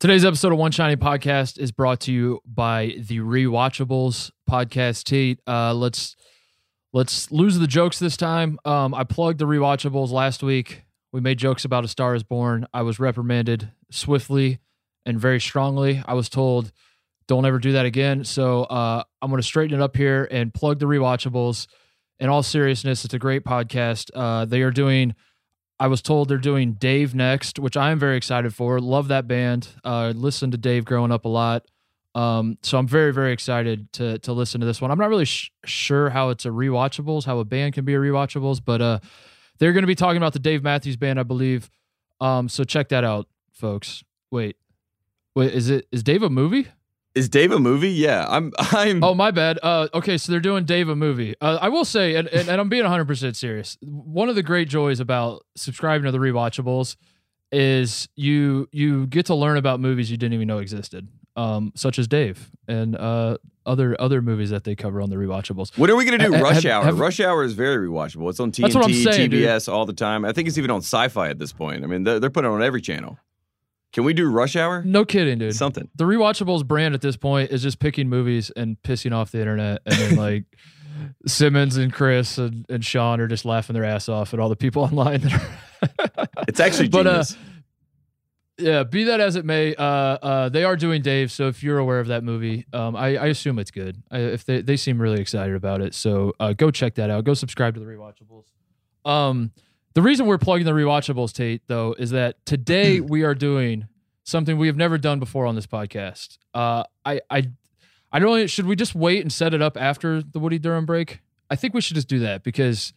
Today's episode of One Shining Podcast is brought to you by the Rewatchables podcast. Tate, uh, let's let's lose the jokes this time. Um, I plugged the Rewatchables last week. We made jokes about A Star Is Born. I was reprimanded swiftly and very strongly. I was told, "Don't ever do that again." So uh, I'm going to straighten it up here and plug the Rewatchables. In all seriousness, it's a great podcast. Uh, they are doing I was told they're doing Dave next, which I am very excited for. Love that band. Uh, listened to Dave growing up a lot. Um, so I'm very, very excited to to listen to this one. I'm not really sh- sure how it's a rewatchables, how a band can be a rewatchables, but uh, they're going to be talking about the Dave Matthews Band, I believe. Um, so check that out, folks. Wait, wait, is it is Dave a movie? Is Dave a movie? Yeah, I'm. I'm. Oh my bad. Uh, okay, so they're doing Dave a movie. Uh, I will say, and, and, and I'm being 100 percent serious. One of the great joys about subscribing to the rewatchables is you you get to learn about movies you didn't even know existed, um, such as Dave and uh, other other movies that they cover on the rewatchables. What are we going to do Ha- Rush have- Hour? have- Rush Hour is very rewatchable. It's on TNT, That's what dude. TBS all the time. I think it's even on Sci-Fi at this point. I mean, they're, they're putting it on every channel. Can we do Rush Hour? No kidding, dude. Something. the rewatchables brand at this point is just picking movies and pissing off the internet and then like Simmons and Chris and, and Sean are just laughing their ass off at all the people online that are It's actually But, uh, genius. yeah be that as it may uh uh they are doing dave so if you're aware of that movie um i, I assume it's good I, if they, they seem really excited about it so uh go check that out go subscribe to the rewatchables um the reason we're plugging the rewatchables tate though is that today we are doing something we have never done before on this podcast uh i i i don't know should we just wait and set it up after the woody durham break i think we should just do that because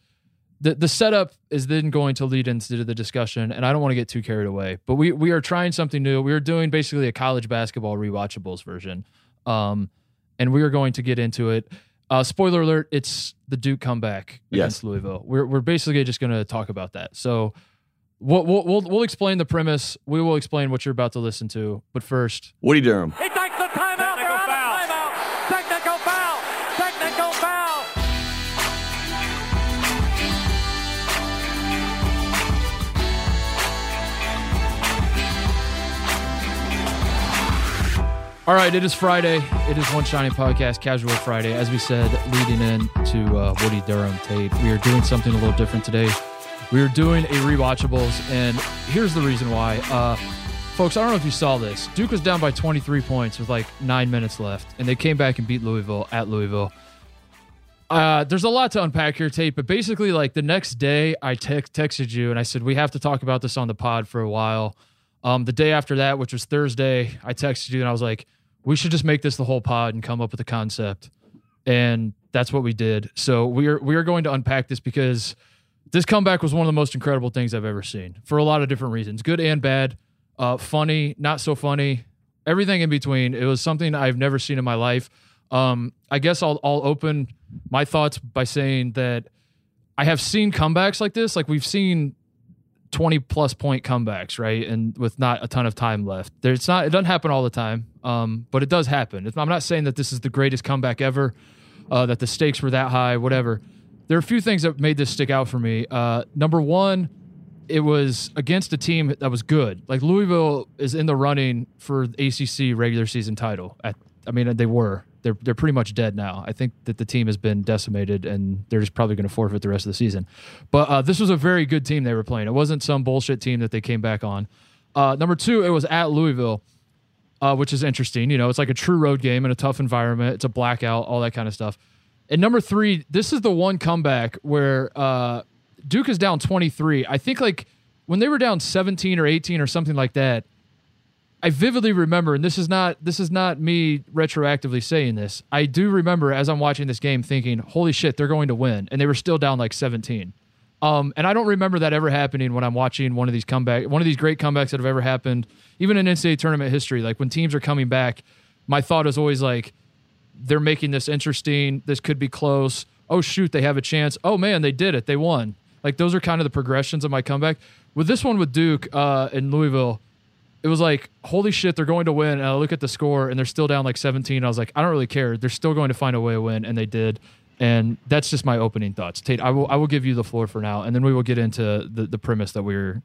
the the setup is then going to lead into the discussion, and I don't want to get too carried away. But we we are trying something new. We are doing basically a college basketball rewatchables version, um, and we are going to get into it. Uh, spoiler alert: It's the Duke comeback against Yes. Louisville. We're we're basically just going to talk about that. So. We'll, we'll, we'll, we'll explain the premise. We will explain what you're about to listen to. But first, Woody Durham. He takes All right, it is Friday. It is One Shining Podcast, Casual Friday. As we said, leading into uh, Woody Durham tape, we are doing something a little different today. We are doing a rewatchables, and here's the reason why. Uh, folks, I don't know if you saw this. Duke was down by 23 points with like nine minutes left, and they came back and beat Louisville at Louisville. Uh, there's a lot to unpack here, Tate, but basically, like the next day, I tex- texted you and I said, We have to talk about this on the pod for a while. Um, the day after that, which was Thursday, I texted you and I was like, we should just make this the whole pod and come up with a concept. And that's what we did. So we are we are going to unpack this because this comeback was one of the most incredible things I've ever seen for a lot of different reasons, good and bad, uh, funny, not so funny, everything in between. It was something I've never seen in my life. Um, I guess I'll I'll open my thoughts by saying that I have seen comebacks like this. Like we've seen 20 plus point comebacks, right? And with not a ton of time left. There's not it doesn't happen all the time. Um, but it does happen. I'm not saying that this is the greatest comeback ever, uh, that the stakes were that high, whatever. There are a few things that made this stick out for me. Uh, number one, it was against a team that was good. Like Louisville is in the running for ACC regular season title. At, I mean, they were. They're they're pretty much dead now. I think that the team has been decimated, and they're just probably going to forfeit the rest of the season. But uh, this was a very good team they were playing. It wasn't some bullshit team that they came back on. Uh, number two, it was at Louisville, uh, which is interesting. You know, it's like a true road game in a tough environment. It's a blackout, all that kind of stuff. And number three, this is the one comeback where uh, Duke is down 23. I think like when they were down 17 or 18 or something like that, I vividly remember, and this is not this is not me retroactively saying this. I do remember as I'm watching this game thinking, "Holy shit, they're going to win," and they were still down like 17. Um, and I don't remember that ever happening when I'm watching one of these comeback, one of these great comebacks that have ever happened, even in NCAA tournament history. Like when teams are coming back, my thought is always like, they're making this interesting. This could be close. Oh shoot, they have a chance. Oh man, they did it. They won. Like those are kind of the progressions of my comeback. With this one with Duke uh, in Louisville, it was like, holy shit, they're going to win. And I look at the score and they're still down like 17. I was like, I don't really care. They're still going to find a way to win, and they did. And that's just my opening thoughts. Tate, I will I will give you the floor for now, and then we will get into the, the premise that we're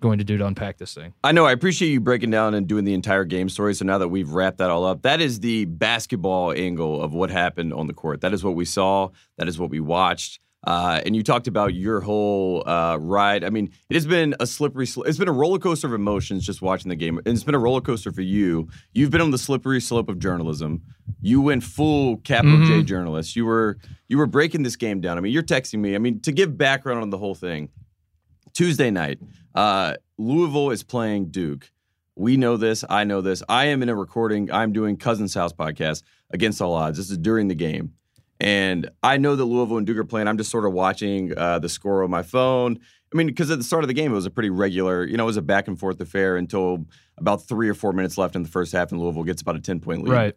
going to do to unpack this thing. I know. I appreciate you breaking down and doing the entire game story. So now that we've wrapped that all up, that is the basketball angle of what happened on the court. That is what we saw. That is what we watched. Uh, and you talked about your whole uh, ride. I mean, it has been a slippery. Sl- it's been a roller coaster of emotions just watching the game, and it's been a roller coaster for you. You've been on the slippery slope of journalism. You went full capital J Mhm. journalist. You were you were breaking this game down. I mean, you're texting me. I mean, to give background on the whole thing. Tuesday night, uh, Louisville is playing Duke. We know this. I know this. I am in a recording. I'm doing Cousins House podcast against all odds. This is during the game. And I know that Louisville and Duke are playing. I'm just sort of watching uh, the score on my phone. I mean, because at the start of the game, it was a pretty regular, you know, it was a back and forth affair until about three or four minutes left in the first half, and Louisville gets about a 10 point lead. Right.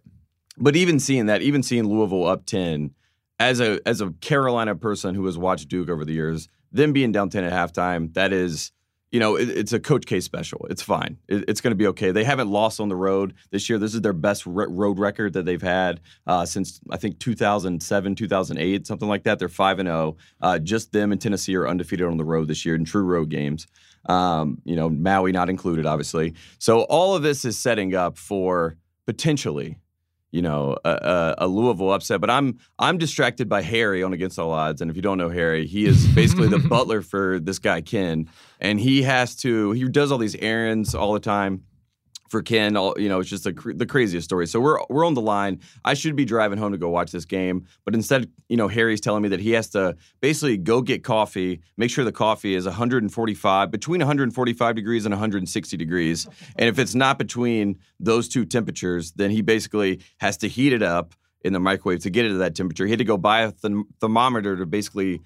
But even seeing that, even seeing Louisville up 10, as a as a Carolina person who has watched Duke over the years, them being down 10 at halftime, that is, you know, it, it's a Coach K special. It's fine. It, it's going to be okay. They haven't lost on the road this year. This is their best re- road record that they've had uh, since I think 2007, 2008, something like that. They're five and zero. Uh, just them and Tennessee are undefeated on the road this year in true road games. Um, you know, Maui not included, obviously. So all of this is setting up for potentially you know, a, a, a Louisville upset. But I'm I'm distracted by Harry on Against All Odds, and if you don't know Harry, he is basically the butler for this guy Ken, and he has to he does all these errands all the time for Ken. All you know, it's just the craziest story. So we're we're on the line. I should be driving home to go watch this game, but instead, you know, Harry's telling me that he has to basically go get coffee, make sure the coffee is 145 between 145 degrees and 160 degrees, and if it's not between those two temperatures, then he basically has to heat it up in the microwave to get it to that temperature. He had to go buy a th- thermometer to basically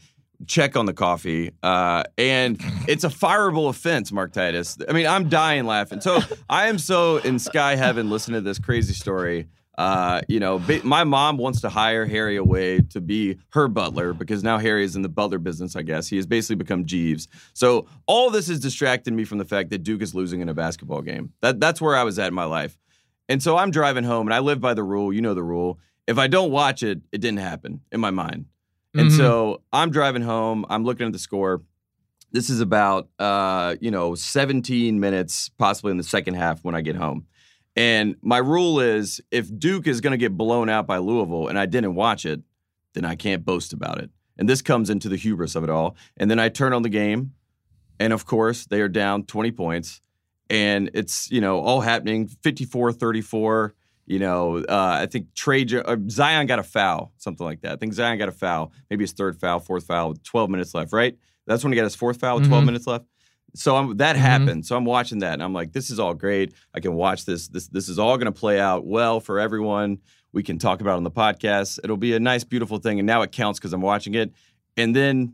check on the coffee. Uh, and it's a fireable offense, Mark Titus. I mean, I'm dying laughing. So I am so in sky heaven listening to this crazy story. Uh, you know, my mom wants to hire Harry away to be her butler because now Harry is in the butler business, I guess. He has basically become Jeeves. So all this is distracting me from the fact that Duke is losing in a basketball game. That, that's where I was at in my life. And so I'm driving home and I live by the rule. You know the rule. If I don't watch it, it didn't happen in my mind. And Mhm. so I'm driving home. I'm looking at the score. This is about uh, you know 17 minutes, possibly in the second half when I get home. And my rule is, if Duke is going to get blown out by Louisville and I didn't watch it, then I can't boast about it. And this comes into the hubris of it all. And then I turn on the game, and of course they are down 20 points, and it's you know all happening 54-34. You know, uh, I think Trey uh, Zion got a foul, something like that. I think Zion got a foul, maybe his third foul, fourth foul, with 12 minutes left, right? That's when he got his fourth foul with 12 Mhm. minutes left. So I'm, that Mhm. happened. So I'm watching that, and I'm like, this is all great. I can watch this. This this is all going to play out well for everyone. We can talk about it on the podcast. It'll be a nice, beautiful thing. And now it counts because I'm watching it. And then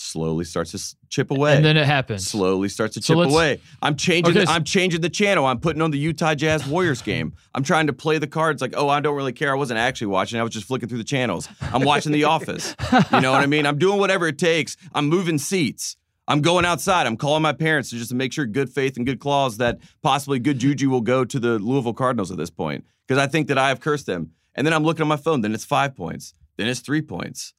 slowly starts to chip away And then it happens. slowly starts to So chip away. I'm changing. Okay, the, I'm changing the channel. I'm putting on the Utah Jazz Warriors game. I'm trying to play the cards like, oh, I don't really care. I wasn't actually watching. I was just flicking through the channels. I'm watching The Office. You know what I mean? I'm doing whatever it takes. I'm moving seats. I'm going outside. I'm calling my parents to just to make sure good faith and good claws that possibly good juju will go to the Louisville Cardinals at this point because I think that I have cursed them. And then I'm looking at my phone. Then it's five points. Then it's three points.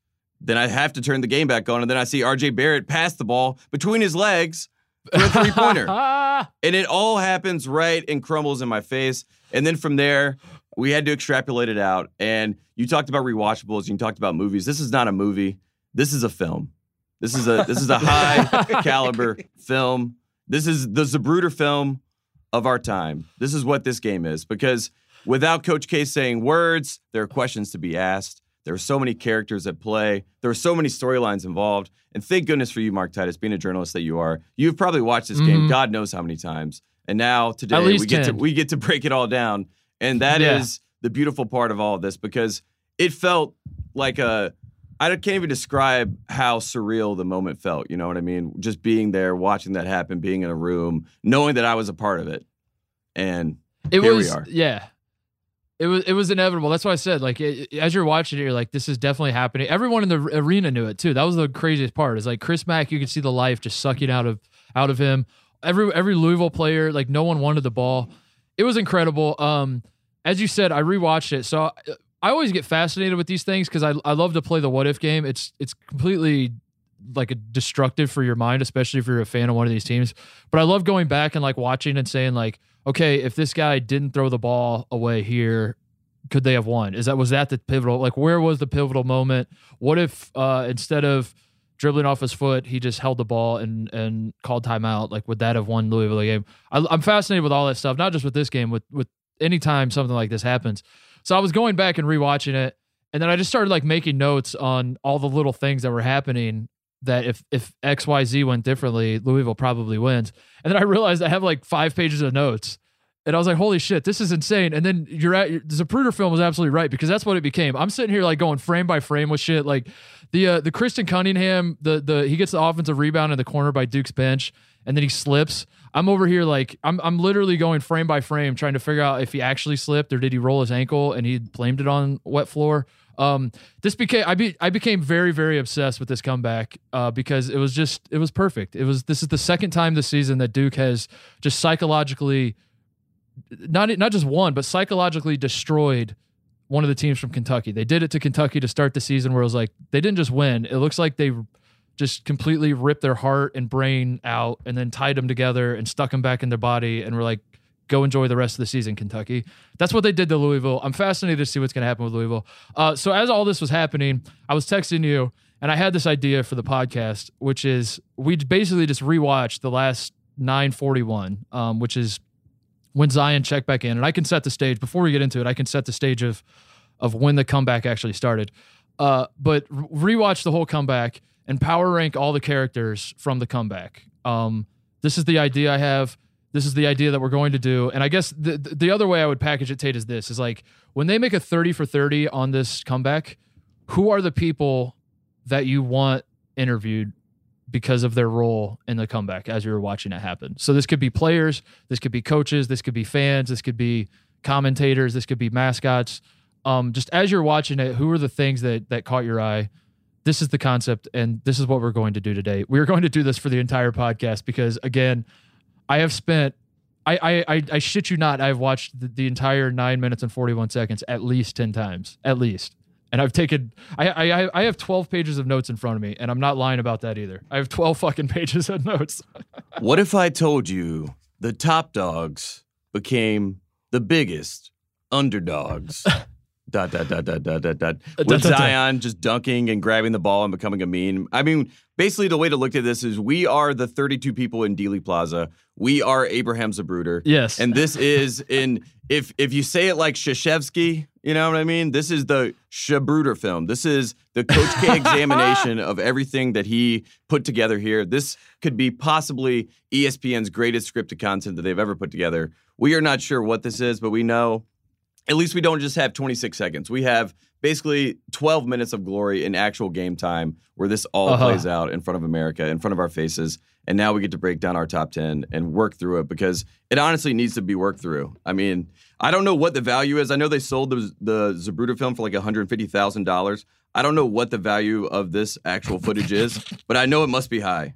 Then I have to turn the game back on, and then I see RJ Barrett pass the ball between his legs for a three pointer. and it all happens right and crumbles in my face. And then from there, we had to extrapolate it out. And you talked about rewatchables. You talked about movies. This is not a movie. This is a film. This is a this is a high caliber film. This is the Zapruder film of our time. This is what this game is because without Coach K saying words, there are questions to be asked. There are so many characters at play. There are so many storylines involved. And thank goodness for you, Mark Titus, being a journalist that you are. You've probably watched this game Mhm. God knows how many times. And now today we get to we get to break it all down. And that is Yeah. the beautiful part of all of this because it felt like a I can't even describe how surreal the moment felt. You know what I mean? Just being there, watching that happen, being in a room, knowing that I was a part of it. And It Here we are. yeah. It was it was inevitable. That's why I said like it, as you're watching it, you're like, this is definitely happening. Everyone in the arena knew it too. That was the craziest part. Is like Chris Mack, you could see the life just sucking out of out of him. Every every Louisville player, like no one wanted the ball. It was incredible. Um, as you said, I rewatched it, so I always get fascinated with these things because I I love to play the what if game. It's it's completely like a destructive for your mind, especially if you're a fan of one of these teams. But I love going back and like watching and saying like, okay, if this guy didn't throw the ball away here, could they have won? Is that was that the pivotal? Like, where was the pivotal moment? What if uh, instead of dribbling off his foot, he just held the ball and and called timeout? Like, would that have won Louisville game? I, I'm fascinated with all that stuff, not just with this game, with with anytime something like this happens. So I was going back and rewatching it, and then I just started like making notes on all the little things that were happening. That if if X Y Z went differently, Louisville probably wins. And then I realized I have like five pages of notes and I was like, holy shit, this is insane. And then you're at the Zapruder film was absolutely right because that's what it became. I'm sitting here like going frame by frame with shit. Like the uh, the Christian Cunningham, the the he gets the offensive rebound in the corner by Duke's bench, and then he slips. I'm over here like I'm I'm literally going frame by frame trying to figure out if he actually slipped or did he roll his ankle and he blamed it on wet floor. Um, this became I be I became very very obsessed with this comeback uh, because it was just it was perfect. It was this is the second time this season that Duke has just psychologically not not just one, but psychologically destroyed one of the teams from Kentucky. They did it to Kentucky to start the season where it was like they didn't just win. It looks like they just completely ripped their heart and brain out and then tied them together and stuck them back in their body and were like, go enjoy the rest of the season, Kentucky. That's what they did to Louisville. I'm fascinated to see what's going to happen with Louisville. Uh, so as all this was happening, I was texting you and I had this idea for the podcast, which is we basically just rewatched the last 941, um, which is when Zion checked back in, and I can set the stage before we get into it. I can set the stage of of when the comeback actually started. Uh, but rewatch the whole comeback and power rank all the characters from the comeback. Um, this is the idea I have. This is the idea that we're going to do. And I guess the the other way I would package it, Tate, is this: is like when they make a thirty for thirty on this comeback, who are the people that you want interviewed because of their role in the comeback as you were watching it happen. So this could be players, this could be coaches, this could be fans, this could be commentators, this could be mascots. Um, just as you're watching it, who are the things that that caught your eye? This is the concept, and this is what we're going to do today. We're going to do this for the entire podcast because, again, I have spent. I, I, I shit you not. I've watched the, the entire nine minutes and 41 seconds at least 10 times, at least and I've taken I, I I have 12 pages of notes in front of me, and I'm not lying about that either. I have 12 fucking pages of notes. what if I told you the top dogs became the biggest underdogs? dot dot dot dot dot dot dot. Uh, With Zion just dunking and grabbing the ball and becoming a meme. I mean, basically the way to look at this is we are the 32 people in Dealey Plaza. We are Abraham Zapruder. Yes. And this is in if if you say it like Krzyzewski, you know what I mean? This is the Shabruder film. This is the Coach K examination of everything that he put together here. This could be possibly ESPN's greatest scripted content that they've ever put together. We are not sure what this is, but we know at least we don't just have 26 seconds. We have basically 12 minutes of glory in actual game time where this all uh-huh. plays out in front of America, in front of our faces. And now we get to break down our top 10 and work through it because it honestly needs to be worked through. I mean, I don't know what the value is. I know they sold the, the Zapruder film for like $150,000. I don't know what the value of this actual footage is, but I know it must be high.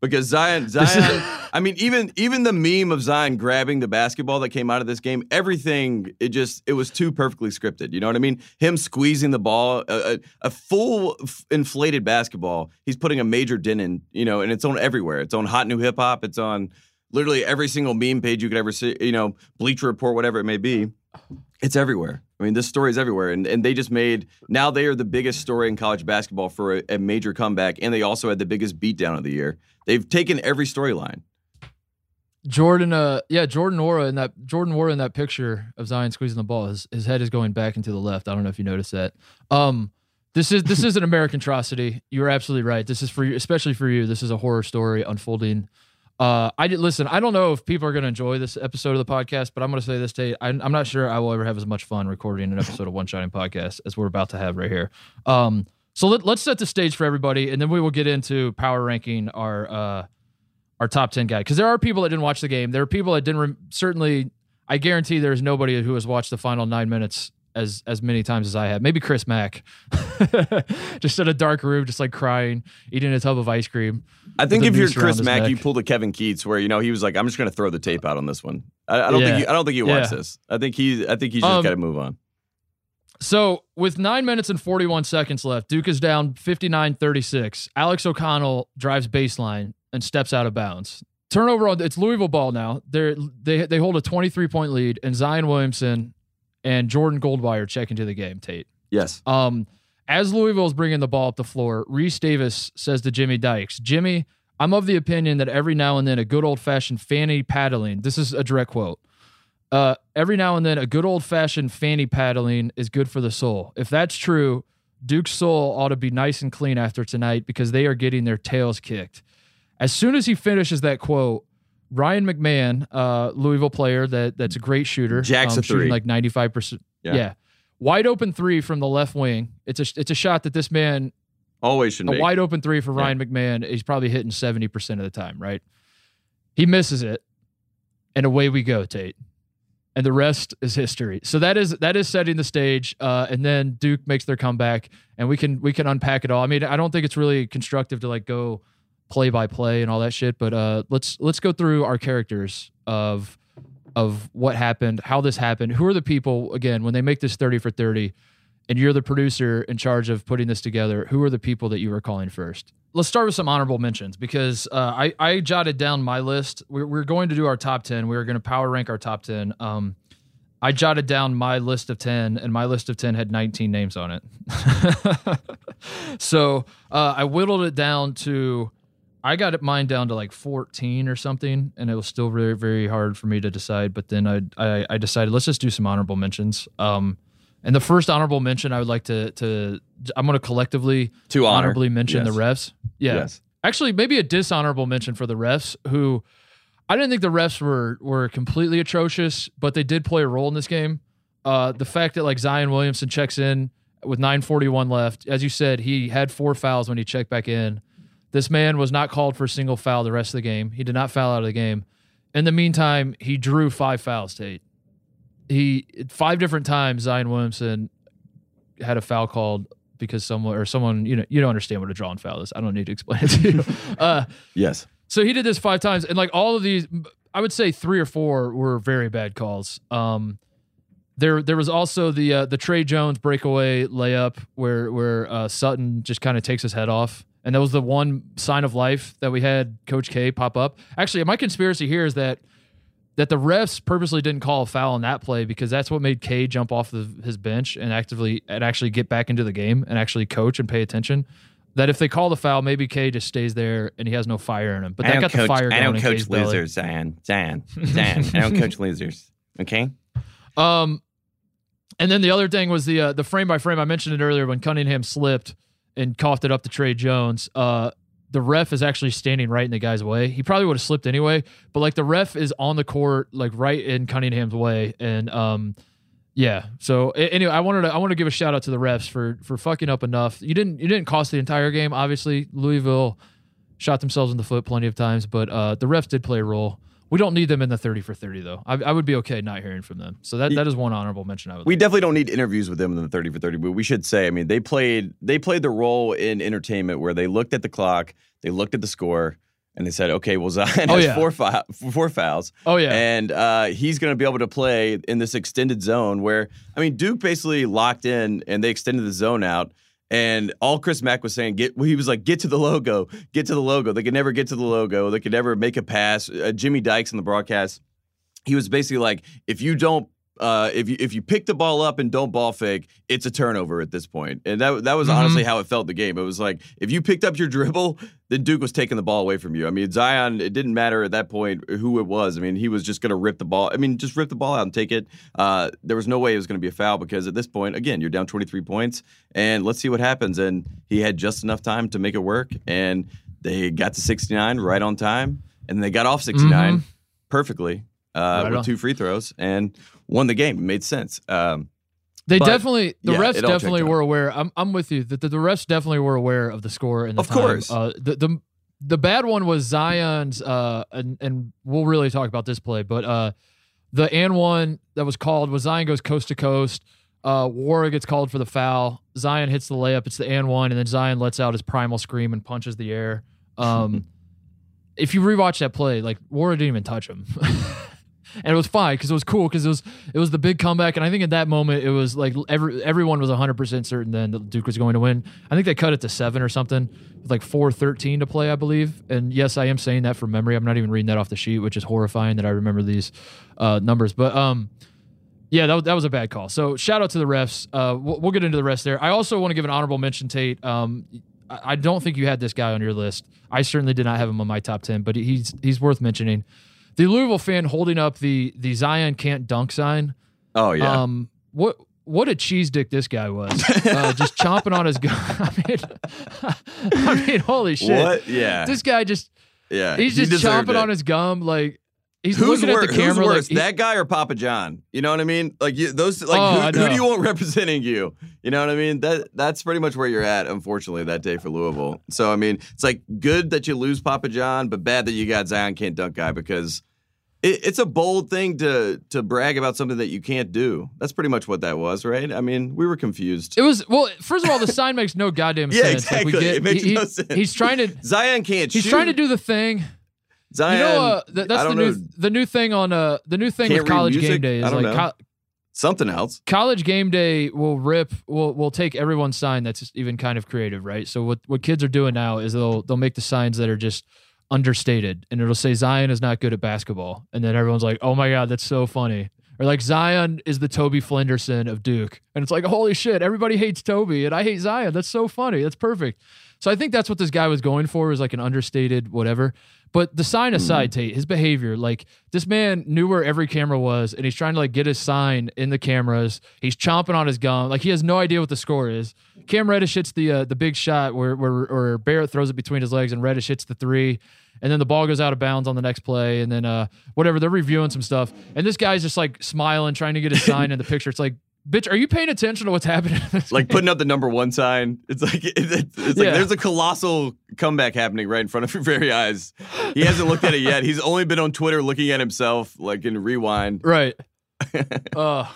Because Zion, Zion, I mean, even even the meme of Zion grabbing the basketball that came out of this game, everything it just it was too perfectly scripted. You know what I mean? Him squeezing the ball, a, a, a full f- inflated basketball. He's putting a major dent in. You know, and it's on everywhere. It's on Hot New Hip Hop. It's on literally every single meme page you could ever see. You know, Bleacher Report, whatever it may be. It's everywhere. I mean, this story is everywhere, and and they just made now they are the biggest story in college basketball for a, a major comeback, and they also had the biggest beatdown of the year. They've taken every storyline. Jordan, uh, yeah, Jordan Nwora in that Jordan Nwora in that picture of Zion squeezing the ball, his his head is going back into the left. I don't know if you noticed that. Um, this is this is an American atrocity. You're absolutely right. This is for you, especially for you. This is a horror story unfolding uh, I did listen. I don't know if people are going to enjoy this episode of the podcast, but I'm going to say this to I, I'm not sure I will ever have as much fun recording an episode of One Shining Podcast as we're about to have right here. Um, so let, us set the stage for everybody, and then we will get into power ranking our uh, our top ten guy because there are people that didn't watch the game. There are people that didn't. Re- certainly, I guarantee there's nobody who has watched the final nine minutes as as many times as I have. Maybe Chris Mack, just in a dark room, just like crying, eating a tub of ice cream. I think if you're Chris Mack, neck. you pulled a Kevin Keatts where you know he was like, "I'm just going to throw the tape out on this one." I, I don't yeah. think you, I don't think watched yeah. this. I think he I think he's just um, got to move on. So, with nine minutes and 41 seconds left, Duke is down 59 36. Alex O'Connell drives baseline and steps out of bounds. Turnover on it's Louisville ball now. They're, they they hold a 23 point lead, and Zion Williamson and Jordan Goldwire check into the game, Tate. Yes. Um, as Louisville is bringing the ball up the floor, Reese Davis says to Jimmy Dykes, Jimmy, I'm of the opinion that every now and then a good old fashioned fanny paddling, this is a direct quote. Uh, every now and then a good old fashioned fanny paddling is good for the soul. If that's true, Duke's soul ought to be nice and clean after tonight because they are getting their tails kicked. As soon as he finishes that quote, Ryan McMahon, uh, Louisville player that that's a great shooter, Jacks um, a three. like ninety five percent. Yeah. Yeah, wide open three from the left wing. It's a it's a shot that this man Always should a make. wide open three for Ryan McMahon. He's probably hitting seventy percent of the time, right? He misses it, and away we go, Tate. And the rest is history. So that is that is setting the stage, uh, and then Duke makes their comeback, and we can we can unpack it all. I mean, I don't think it's really constructive to like go play by play and all that shit, but uh, let's let's go through our characters of of what happened, how this happened, who are the people again when they make this thirty for thirty and you're the producer in charge of putting this together, who are the people that you were calling first? Let's start with some honorable mentions because uh, I, I jotted down my list. We're, we're going to do our top 10. We are going to power rank our top 10. Um, I jotted down my list of 10, and my list of 10 had 19 names on it. so uh, I whittled it down to, I got it mine down to like 14 or something, and it was still very, very hard for me to decide. But then I, I, I decided let's just do some honorable mentions. Um, and the first honorable mention I would like to to I'm going to collectively To honor. honorably mention Yes. the refs. Yeah. Yes. Actually, maybe a dishonorable mention for the refs who I didn't think the refs were were completely atrocious, but they did play a role in this game. Uh, the fact that like Zion Williamson checks in with 9:41 left, as you said, he had four fouls when he checked back in. This man was not called for a single foul the rest of the game. He did not foul out of the game. In the meantime, he drew five fouls. Tate. He five different times Zion Williamson had a foul called because someone or someone you know you don't understand what a drawn foul is. I don't need to explain it to you. uh, Yes. so he did this five times, and like all of these, I would say three or four were very bad calls. Um, there, there was also the uh, the Trey Jones breakaway layup where where uh, Sutton just kind of takes his head off, and that was the one sign of life that we had Coach K pop up. Actually, my conspiracy here is that that the refs purposely didn't call a foul on that play because that's what made K jump off the, his bench and actively and actually get back into the game and actually coach and pay attention. That if they call the foul, maybe K just stays there and he has no fire in him. But that got the fire going in K's belly. Zion. Zion. Zion. I don't coach losers. Okay. Um, and then the other thing was the uh, the frame by frame. I mentioned it earlier when Cunningham slipped and coughed it up to Trey Jones. Uh, the ref is actually standing right in the guy's way. He probably would have slipped anyway, but like the ref is on the court, like right in Cunningham's way, and um, yeah. So anyway, I wanted to I want to give a shout out to the refs for for fucking up enough. You didn't you didn't cost the entire game. Obviously, Louisville shot themselves in the foot plenty of times, but uh, the refs did play a role. We don't need them in the thirty for thirty though. I, I would be okay not hearing from them. So that, that is one honorable mention I would. We definitely don't need interviews with them in the 30 for 30, but we should say, I mean, they played they played the role in entertainment where they looked at the clock, they looked at the score, and they said, okay, well, Zion Oh, has yeah. four, fou- four fouls. Oh yeah. And uh, he's going to be able to play in this extended zone where, I mean, Duke basically locked in and they extended the zone out. And all Chris Mack was saying, get, he was like, get to the logo, get to the logo. They could never get to the logo. They could never make a pass. Uh, Jimmy Dykes in the broadcast, he was basically like, if you don't, uh, if you if you pick the ball up and don't ball fake, it's a turnover at this point. And that that was Mhm. honestly how it felt the game. It was like if you picked up your dribble, then Duke was taking the ball away from you. I mean, Zion, it didn't matter at that point who it was. I mean, he was just going to rip the ball. I mean, just rip the ball out and take it. Uh, there was no way it was going to be a foul because at this point, again, you're down 23 points, and let's see what happens. And he had just enough time to make it work, and they got to 69 right on time, and they got off 69 perfectly uh. Right with on. two free throws and won the game. It made sense. Um, They But, definitely, the yeah, refs definitely out. were aware. I'm, I'm with you. The, the, the refs definitely were aware of the score and the Of time. course. Uh, the, the the bad one was Zion's, uh, and and we'll really talk about this play, but uh, the and one that was called was Zion goes coast to coast. Uh, Nwora gets called for the foul. Zion hits the layup. It's the and one, and then Zion lets out his primal scream and punches the air. Um, if you rewatch that play, like Nwora didn't even touch him. and it was fine because it was cool because it was it was the big comeback, and I think at that moment it was like every everyone was 100 percent certain then that Duke was going to win. I think they cut it to seven or something, like 4:13 to play, I believe. And yes, I am saying that from memory. I'm not even reading that off the sheet, which is horrifying that I remember these uh, numbers. But um, yeah, that, that was a bad call. So shout out to the refs. Uh, we'll, we'll get into the rest there. I also want to give an honorable mention, Tate. Um, I, I don't think you had this guy on your list. I certainly did not have him on my top ten, but he's he's worth mentioning. The Louisville fan holding up the the Zion can't dunk sign. Oh yeah. Um, what what a cheese dick this guy was. Uh, just chomping on his gun. I mean, I mean, holy shit. What? Yeah. This guy just yeah. he's just deserved chomping it. on his gum like he's Who's, looking wor- at the camera who's worse, like that guy or Papa John? You know what I mean? Like you, those, like Oh, who, who do you want representing you? You know what I mean? That that's pretty much where you're at, unfortunately, that day for Louisville. So I mean, it's like good that you lose Papa John, but bad that you got Zion can't dunk guy because it, it's a bold thing to to brag about something that you can't do. That's pretty much what that was, right? I mean, we were confused. It was well. First of all, the sign makes no goddamn Yeah, sense. Like, we exactly. get- It makes he- no he- sense. He's trying to. Zion can't He's shoot. trying to do the thing. Zion. You know, uh, th- that's the new know. the new thing on uh the new thing Can't with college game day is like co- something else. college game day will rip will will take everyone's sign that's even kind of creative, right? So what what kids are doing now is they'll they'll make the signs that are just understated and it'll say Zion is not good at basketball and then everyone's like, "Oh my god, that's so funny." Or like Zion is the Toby Flenderson of Duke. And it's like, "Holy shit, everybody hates Toby and I hate Zion. That's so funny. That's perfect." So I think that's what this guy was going for was like an understated whatever. But the sign aside, Tate, his behavior, like this man knew where every camera was, and he's trying to like get his sign in the cameras. He's chomping on his gum, like he has no idea what the score is. Cam Reddish hits the uh, the big shot where where or Barrett throws it between his legs, and Reddish hits the three, and then the ball goes out of bounds on the next play, and then uh whatever they're reviewing some stuff, and this guy's just like smiling, trying to get his sign in the picture. It's like, bitch, are you paying attention to what's happening? like putting up the number one sign. It's like it's, it's like Yeah. there's a colossal comeback happening right in front of your very eyes. He hasn't looked at it yet. He's only been on Twitter looking at himself, like in rewind. Right. uh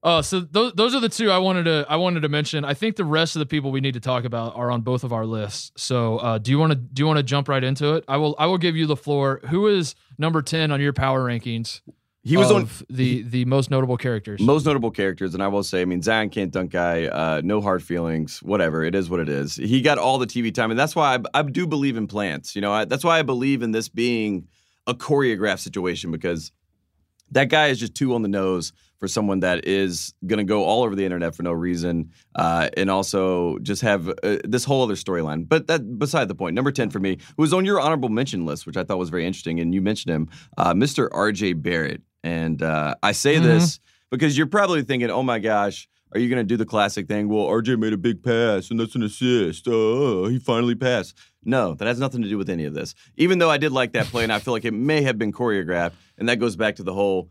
Oh, so those those are the two I wanted to I wanted to mention. I think the rest of the people we need to talk about are on both of our lists. So, uh, do you want to do you want to jump right into it? I will I will give you the floor. Who is number ten on your power rankings? He was on of the the most notable characters. most notable characters, and I will say, I mean, Zion can't dunk guy, uh, no hard feelings, whatever. It is what it is. He got all the TV time, and that's why I, I do believe in plants. You know, I, that's why I believe in this being a choreographed situation because that guy is just too on the nose for someone that is going to go all over the internet for no reason, uh, and also just have uh, this whole other storyline. But that beside the point. Number ten for me, who was on your honorable mention list, which I thought was very interesting, and you mentioned him, uh, Mr. R.J. Barrett. And uh, I say Mhm. this because you're probably thinking, "Oh my gosh." Are you going to do the classic thing? Well, RJ made a big pass, and that's an assist. Oh, he finally passed. No, that has nothing to do with any of this. Even though I did like that play, and I feel like it may have been choreographed, and that goes back to the whole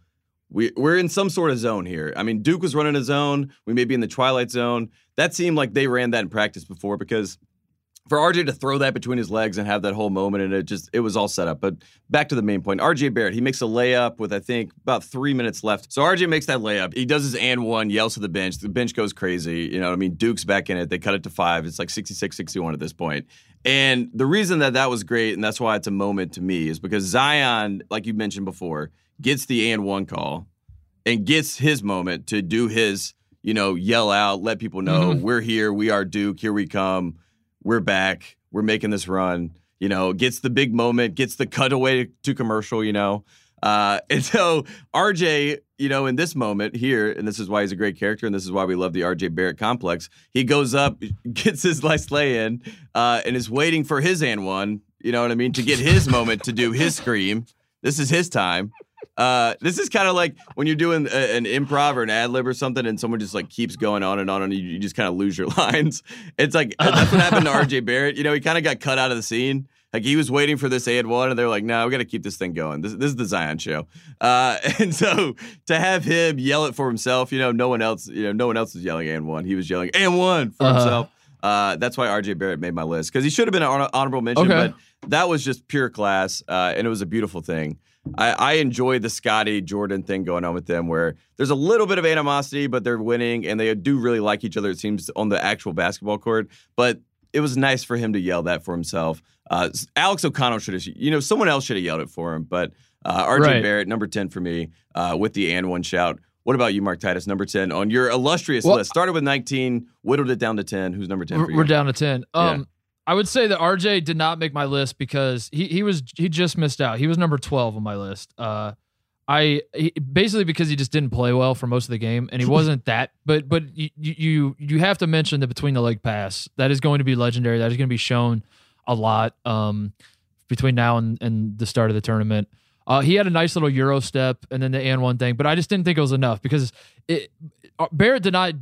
we, we're in some sort of zone here. I mean, Duke was running a zone. We may be in the twilight zone. That seemed like they ran that in practice before because for RJ to throw that between his legs and have that whole moment and it just it was all set up. But back to the main point. RJ Barrett, he makes a layup with I think about three minutes left. So RJ makes that layup. He does his and one, yells to the bench. The bench goes crazy. You know what I mean? Duke's back in it. They cut it to five. It's like 66-61 at this point. And the reason that that was great and that's why it's a moment to me is because Zion, like you mentioned before, gets the and one call and gets his moment to do his, you know, yell out, let people know Mhm. we're here, we are Duke, here we come, we're back, we're making this run. You know, gets the big moment, gets the cutaway to commercial. You know, uh, and so RJ, you know, in this moment here, and this is why he's a great character, and this is why we love the RJ Barrett complex. He goes up, gets his nice lay in, uh, and is waiting for his and one. You know what I mean? To get his moment to do his scream. This is his time. Uh, this is kind of like when you're doing a, an improv or an ad lib or something, and someone just like keeps going on and on, and you, you just kind of lose your lines. It's like that's what happened to RJ Barrett. You know, he kind of got cut out of the scene. Like he was waiting for this and one, and they're like, "No, we got to keep this thing going. This, this is the Zion show." Uh, and so to have him yell it for himself, you know, no one else, you know, no one else was yelling and one. He was yelling and one for Uh-huh. himself. Uh, that's why RJ Barrett made my list because he should have been an honor- honorable mention, Okay. but that was just pure class, uh, and it was a beautiful thing. I, I enjoy the Scotty Jordan thing going on with them, where there's a little bit of animosity, but they're winning and they do really like each other. It seems on the actual basketball court, but it was nice for him to yell that for himself. Uh, Alex O'Connell should have, you know, someone else should have yelled it for him. But uh, RJ Right. Barrett, number 10 for me, uh, with the and one shout. What about you, Mark Titus, number 10 on your illustrious Well- list? Started with 19, whittled it down to 10. Who's number 10 for We're, you? we're down to ten. Yeah. I would say that RJ did not make my list because he he was he just missed out. He was number twelve on my list. Uh, I he, basically because he just didn't play well for most of the game, and he wasn't that. But but you you you have to mention the between the leg pass that is going to be legendary. That is going to be shown a lot um, between now and, and the start of the tournament. Uh, he had a nice little Euro step and then the and one thing, but I just didn't think it was enough because it, uh, Barrett did not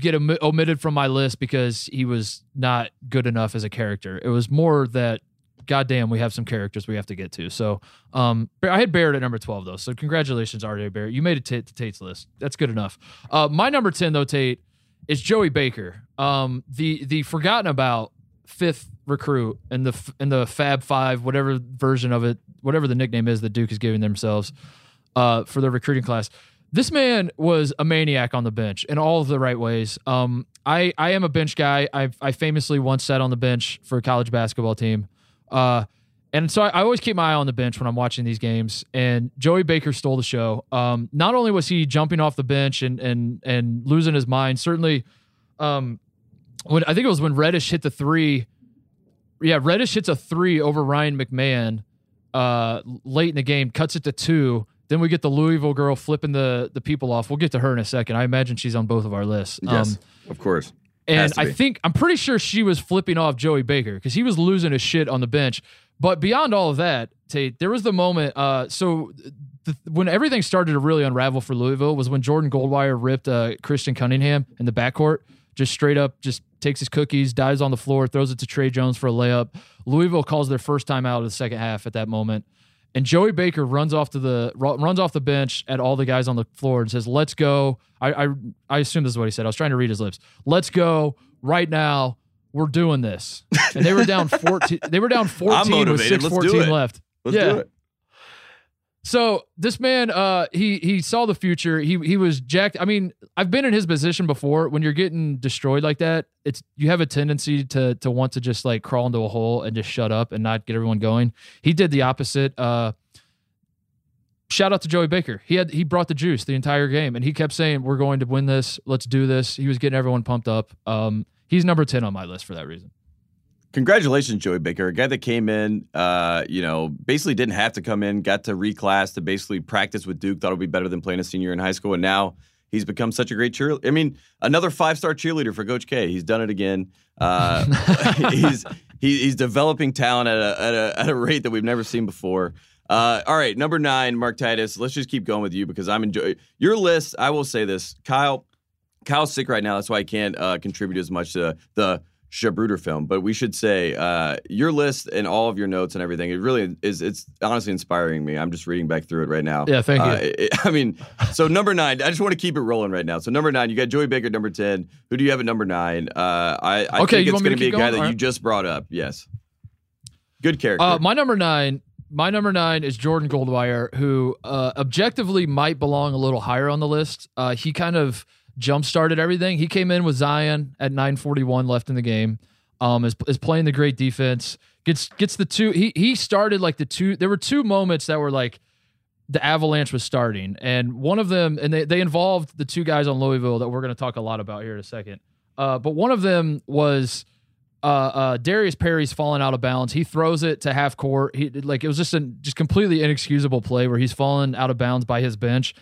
get omi- omitted from my list because he was not good enough as a character. It was more that, goddamn, we have some characters we have to get to. So um, I had Barrett at number 12, though. So congratulations, RJ Barrett. You made it to, Tate's list. That's good enough. Uh, my number 10, though, Tate, is Joey Baker, um, the the forgotten about fifth recruit in the in the Fab Five, whatever version of it, whatever the nickname is that Duke is giving themselves uh, for their recruiting class. This man was a maniac on the bench in all of the right ways. Um, I I am a bench guy. I I famously once sat on the bench for a college basketball team. Uh, and so I, I always keep my eye on the bench when I'm watching these games. And Joey Baker stole the show. Um, not only was he jumping off the bench and and and losing his mind, certainly. Um, when I think it was when Reddish hit the three. Yeah, Reddish hits a three over Ryan McMahon uh, late in the game, cuts it to two. Then we get the Louisville girl flipping the the people off. We'll get to her in a second. I imagine she's on both of our lists. yes, Um, of course. and I think I'm pretty sure she was flipping off Joey Baker because he was losing his shit on the bench. But beyond all of that, Tate, there was the moment. Uh, so the, when everything started to really unravel for Louisville was when Jordan Goldwire ripped uh, Christian Cunningham in the backcourt, just straight up, just takes his cookies, dives on the floor, throws it to Trey Jones for a layup. Louisville calls their first time out of the second half at that moment. And Joey Baker runs off to the runs off the bench at all the guys on the floor and says, "Let's go." I, I I assume this is what he said. I was trying to read his lips. Let's go right now. We're doing this. And they were down fourteen. They were down fourteen with six Let's do fourteen it. left. Let's Yeah. So this man, uh, he he saw the future. He he was jacked. I mean, I've been in his position before. When you're getting destroyed like that, it's you have a tendency to to want to just like crawl into a hole and just shut up and not get everyone going. He did the opposite. Uh, shout out to Joey Baker. He had he brought the juice the entire game, and he kept saying, "We're going to win this. Let's do this." He was getting everyone pumped up. Um, he's number ten on my list for that reason. Congratulations, Joey Baker, a guy that came in, uh, you know, basically didn't have to come in, got to reclass to basically practice with Duke, thought it would be better than playing a senior in high school, and now he's become such a great cheerleader. I mean, another five-star cheerleader for Coach K. He's done it again. Uh, he's he, he's developing talent at a, at a at a rate that we've never seen before. Uh, all right, number nine, Mark Titus. Let's just keep going with you because I'm enjoying your list. I will say this, Kyle. Kyle's sick right now. That's why I can't uh, contribute as much to the Shabruder film. But we should say uh, your list and all of your notes and everything. It really is. It's honestly inspiring me. I'm just reading back through it right now. Yeah, thank you. Uh, it- I mean, so number nine. I just want to keep it rolling right now. So number nine, you got Joey Baker, number ten. Who do you have at number nine? Uh, I, I Okay, think you it's going to be a guy going? that you just brought up. Yes, good character. Uh, my number nine, my number nine is Jordan Goldwire, who uh, objectively might belong a little higher on the list. Uh, he kind of jump started everything. He came in with Zion at 9:41 left in the game. Um, is, is playing the great defense. Gets gets the two. He he started like the two. There were two moments that were like the avalanche was starting, and one of them, and they they involved the two guys on Louisville that we're going to talk a lot about here in a second. Uh, but one of them was uh, uh, Darius Perry's falling out of bounds. He throws it to half court. He like it was just a just completely inexcusable play where he's fallen out of bounds by his bench,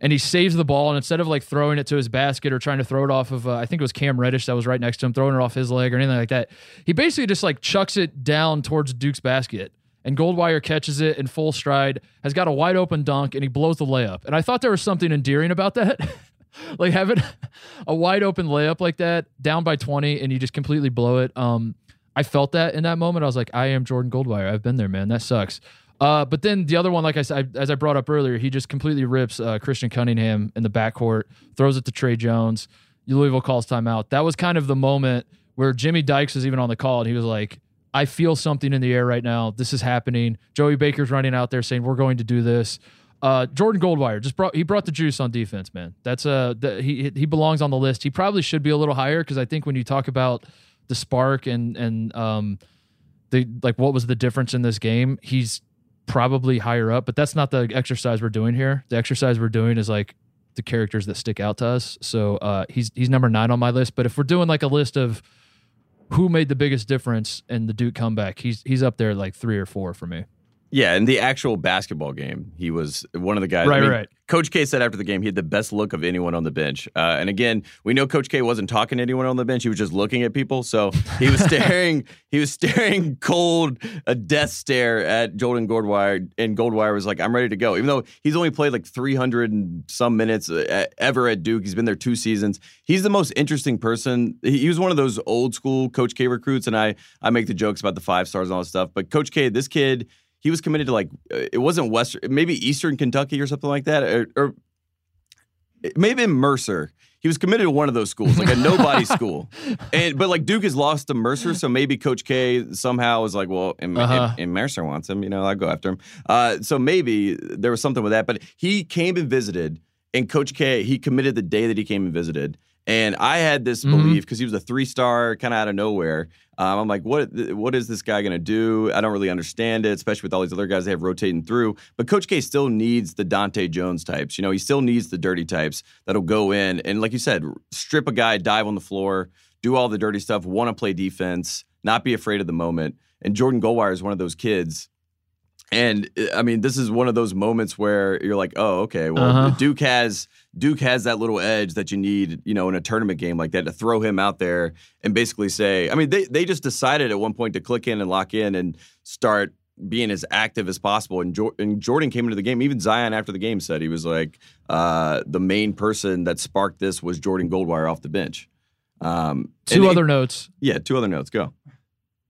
and he saves the ball. And instead of like throwing it to his basket or trying to throw it off of, uh, I think it was Cam Reddish that was right next to him, throwing it off his leg or anything like that. He basically just like chucks it down towards Duke's basket. And Goldwire catches it in full stride, has got a wide open dunk, and he blows the layup. And I thought there was something endearing about that. like having a wide open layup like that, down by 20, and you just completely blow it. Um, I felt that in that moment. I was like, I am Jordan Goldwire. I've been there, man. That sucks. Uh, but then the other one, like I said, as I brought up earlier, he just completely rips uh, Christian Cunningham in the backcourt, throws it to Trey Jones. Louisville calls timeout. That was kind of the moment where Jimmy Dykes was even on the call, and he was like, I feel something in the air right now. This is happening. Joey Baker's running out there saying, We're going to do this. Uh, Jordan Goldwire just brought he brought the juice on defense, man. That's uh the, he he belongs on the list. He probably should be a little higher because I think when you talk about the spark and and um the like what was the difference in this game, he's probably higher up. But that's not the exercise we're doing here. The exercise we're doing is like the characters that stick out to us. So uh, he's he's number nine on my list. But if we're doing like a list of who made the biggest difference in the Duke comeback, he's he's up there like three or four for me. Yeah, in the actual basketball game, he was one of the guys. Right, right. Coach K said after the game he had the best look of anyone on the bench. Uh, and again, we know Coach K wasn't talking to anyone on the bench; he was just looking at people. So he was staring, he was staring cold, a death stare at Jordan Goldwire. And Goldwire was like, "I'm ready to go," even though he's only played like 300 and some minutes uh, ever at Duke. He's been there two seasons. He's the most interesting person. He was one of those old school Coach K recruits, and I I make the jokes about the five stars and all that stuff. But Coach K, this kid he was committed to like uh, it wasn't Western, maybe Eastern Kentucky or something like that, or, or Mercer. He was committed to one of those schools, like a nobody school. And but like Duke has lost to Mercer, so maybe Coach K somehow was like, well, and, Uh-huh. and, and Mercer wants him, you know, I'll go after him. Uh, so maybe there was something with that. But he came and visited, and Coach K he committed the day that he came and visited. And I had this Mhm. belief because he was a three star, kind of out of nowhere. Um, I'm like, what? What is this guy going to do? I don't really understand it, especially with all these other guys they have rotating through. But Coach K still needs the Dahntay Jones types. You know, he still needs the dirty types that'll go in and, like you said, strip a guy, dive on the floor, do all the dirty stuff, want to play defense, not be afraid of the moment. And Jordan Goldwire is one of those kids. And uh, I mean, this is one of those moments where you're like, oh, okay, well, Uh-huh. Duke has Duke has that little edge that you need, you know, in a tournament game like that to throw him out there and basically say, I mean, they they just decided at one point to click in and lock in and start being as active as possible. And, jo- and Jordan came into the game. Even Zion after the game said he was like, uh, the main person that sparked this was Jordan Goldwire off the bench. Um, Two other notes. yeah, two other notes. Go.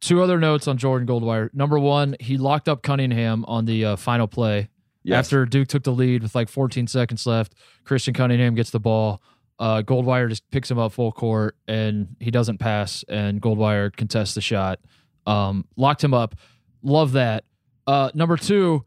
Two other notes on Jordan Goldwire. Number one, he locked up Cunningham on the uh, final play Yes. after Duke took the lead with like 14 seconds left. Christian Cunningham gets the ball. Uh, Goldwire just picks him up full court and he doesn't pass, and Goldwire contests the shot. Um, locked him up. Love that. Uh, number two,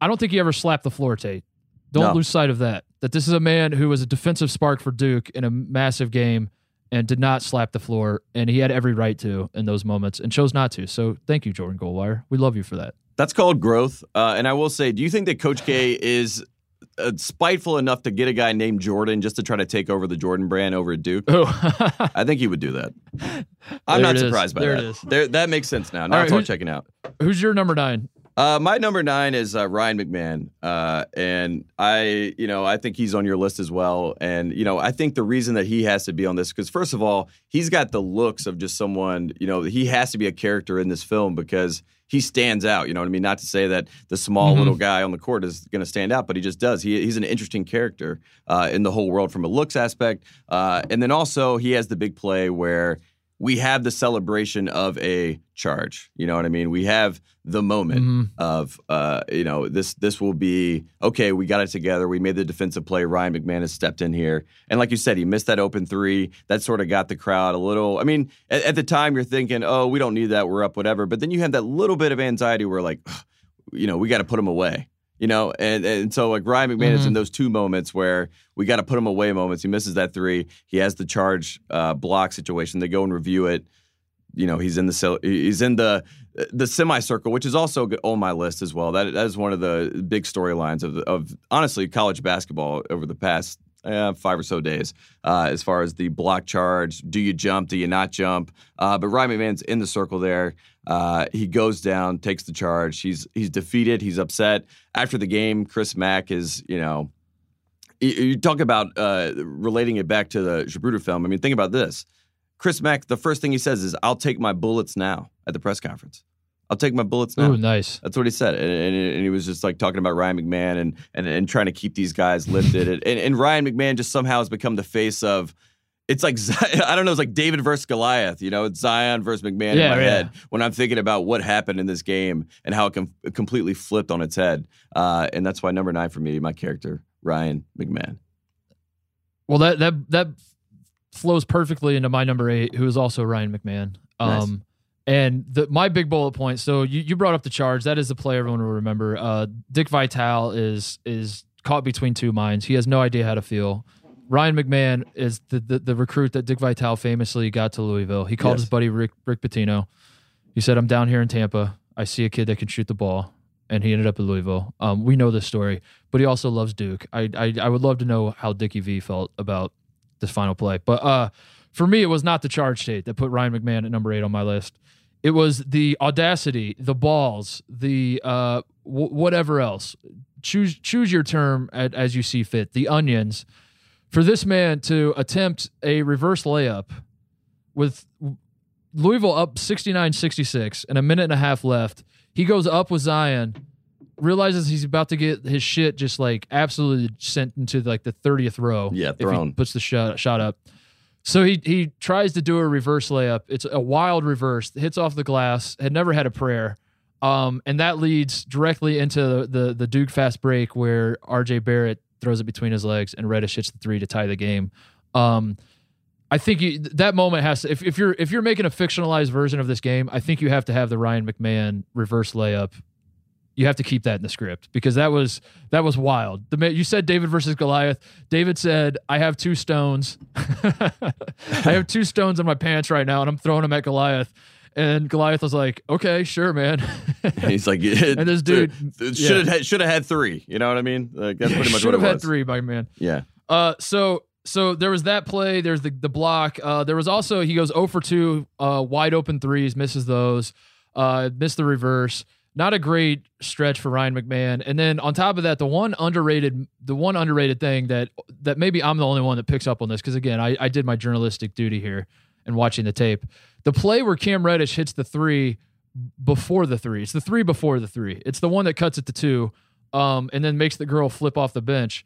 I don't think he ever slapped the floor, Tate. Don't No. lose sight of that. That this is a man who was a defensive spark for Duke in a massive game and did not slap the floor, and he had every right to in those moments and chose not to. So thank you, Jordan Goldwire. We love you for that. That's called growth. Uh, and I will say, do you think that Coach K is uh, spiteful enough to get a guy named Jordan just to try to take over the Jordan brand over at Duke? Oh, I think he would do that. I'm There not surprised by that. There that. it is. There, that makes sense now. Now All it's all checking out. who's your number nine? Uh, my number nine is uh, Ryan McMahon, uh, and I, you know, I think he's on your list as well. And you know, I think the reason that he has to be on this because first of all, he's got the looks of just someone. You know, he has to be a character in this film because he stands out. You know what I mean? Not to say that the small Mhm. little guy on the court is going to stand out, but he just does. He, he's an interesting character uh, in the whole world from a looks aspect, uh, and then also he has the big play where we have the celebration of a charge. You know what I mean? We have the moment Mhm. of uh, you know this this will be okay. We got it together. We made the defensive play. Ryan McMahon has stepped in here, and like you said, he missed that open three. That sort of got the crowd a little. I mean, at, at the time you're thinking, oh, we don't need that. We're up, whatever. But then you have that little bit of anxiety where like, you know, we got to put him away. You know, and and so like Ryan McMahon is Mhm. in those two moments where we got to put him away moments. He misses that three. He has the charge uh, block situation. They go and review it you know he's in the he's in the the semicircle, which is also good on my list as well. That that is one of the big storylines of of honestly college basketball over the past uh, five or so days. Uh, as far as the block charge, do you jump? Do you not jump? Uh, but Ryan McMahon's in the circle there. Uh, he goes down, takes the charge. He's he's defeated. He's upset after the game. Chris Mack is you know. You you talk about uh, relating it back to the Zapruder film. I mean, think about this. Chris Mack, the first thing he says is, "I'll take my bullets now." At the press conference, I'll take my bullets now. Ooh, nice. That's what he said, and, and, and he was just like talking about Ryan McMahon and and, and trying to keep these guys lifted. and, and Ryan McMahon just somehow has become the face of. It's like I don't know. It's like David versus Goliath. You know, it's Zion versus McMahon Yeah, in my yeah. head when I'm thinking about what happened in this game and how it com- completely flipped on its head. Uh, and that's why number nine for me, my character Ryan McMahon. Well, that that that flows perfectly into my number eight, who is also Ryan McMahon. Nice. Um, and the my big bullet point. So you, you brought up the charge. That is the play everyone will remember. Uh, Dick Vitale is is caught between two minds. He has no idea how to feel. Ryan McMahon is the, the, the recruit that Dick Vitale famously got to Louisville. He called Yes. his buddy Rick Rick Pitino. He said, "I'm down here in Tampa. I see a kid that can shoot the ball." And he ended up at Louisville. Um, we know this story, but he also loves Duke. I, I I would love to know how Dickie V felt about this final play. But uh, for me, it was not the charge state that put Ryan McMahon at number eight on my list. It was the audacity, the balls, the uh, w- whatever else. Choose choose your term at, as you see fit. The onions for this man to attempt a reverse layup with Louisville up 69-66 and a minute and a half left. He goes up with Zion, realizes he's about to get his shit just like absolutely sent into like the 30th row. Yeah, if he thrown. puts the shot shot up. So he he tries to do a reverse layup. It's a wild reverse, hits off the glass, had never had a prayer. Um, and that leads directly into the, the the Duke fast break where RJ Barrett throws it between his legs and Reddish hits the three to tie the game. Um, I think you, that moment has to if, if you're if you're making a fictionalized version of this game, I think you have to have the Ryan McMahon reverse layup. You have to keep that in the script because that was that was wild. The you said David versus Goliath. David said, "I have two stones. I have two stones in my pants right now, and I'm throwing them at Goliath." And Goliath was like, "Okay, sure, man." And he's like, And this dude- should have should have had three. You know what I mean? Like, that's pretty much should what it have had three, my man. Yeah, Uh, so so there was that play. There's the the block. Uh, there was also he goes 0 for two, uh, wide open threes, misses those, uh, missed the reverse. Not a great stretch for Ryan McMahon. And then on top of that, the one underrated the one underrated thing that that maybe I'm the only one that picks up on this because again I, I did my journalistic duty here and watching the tape. The play where Cam Reddish hits the three before the three. It's the three before the three. It's the one that cuts it to two, um, and then makes the girl flip off the bench.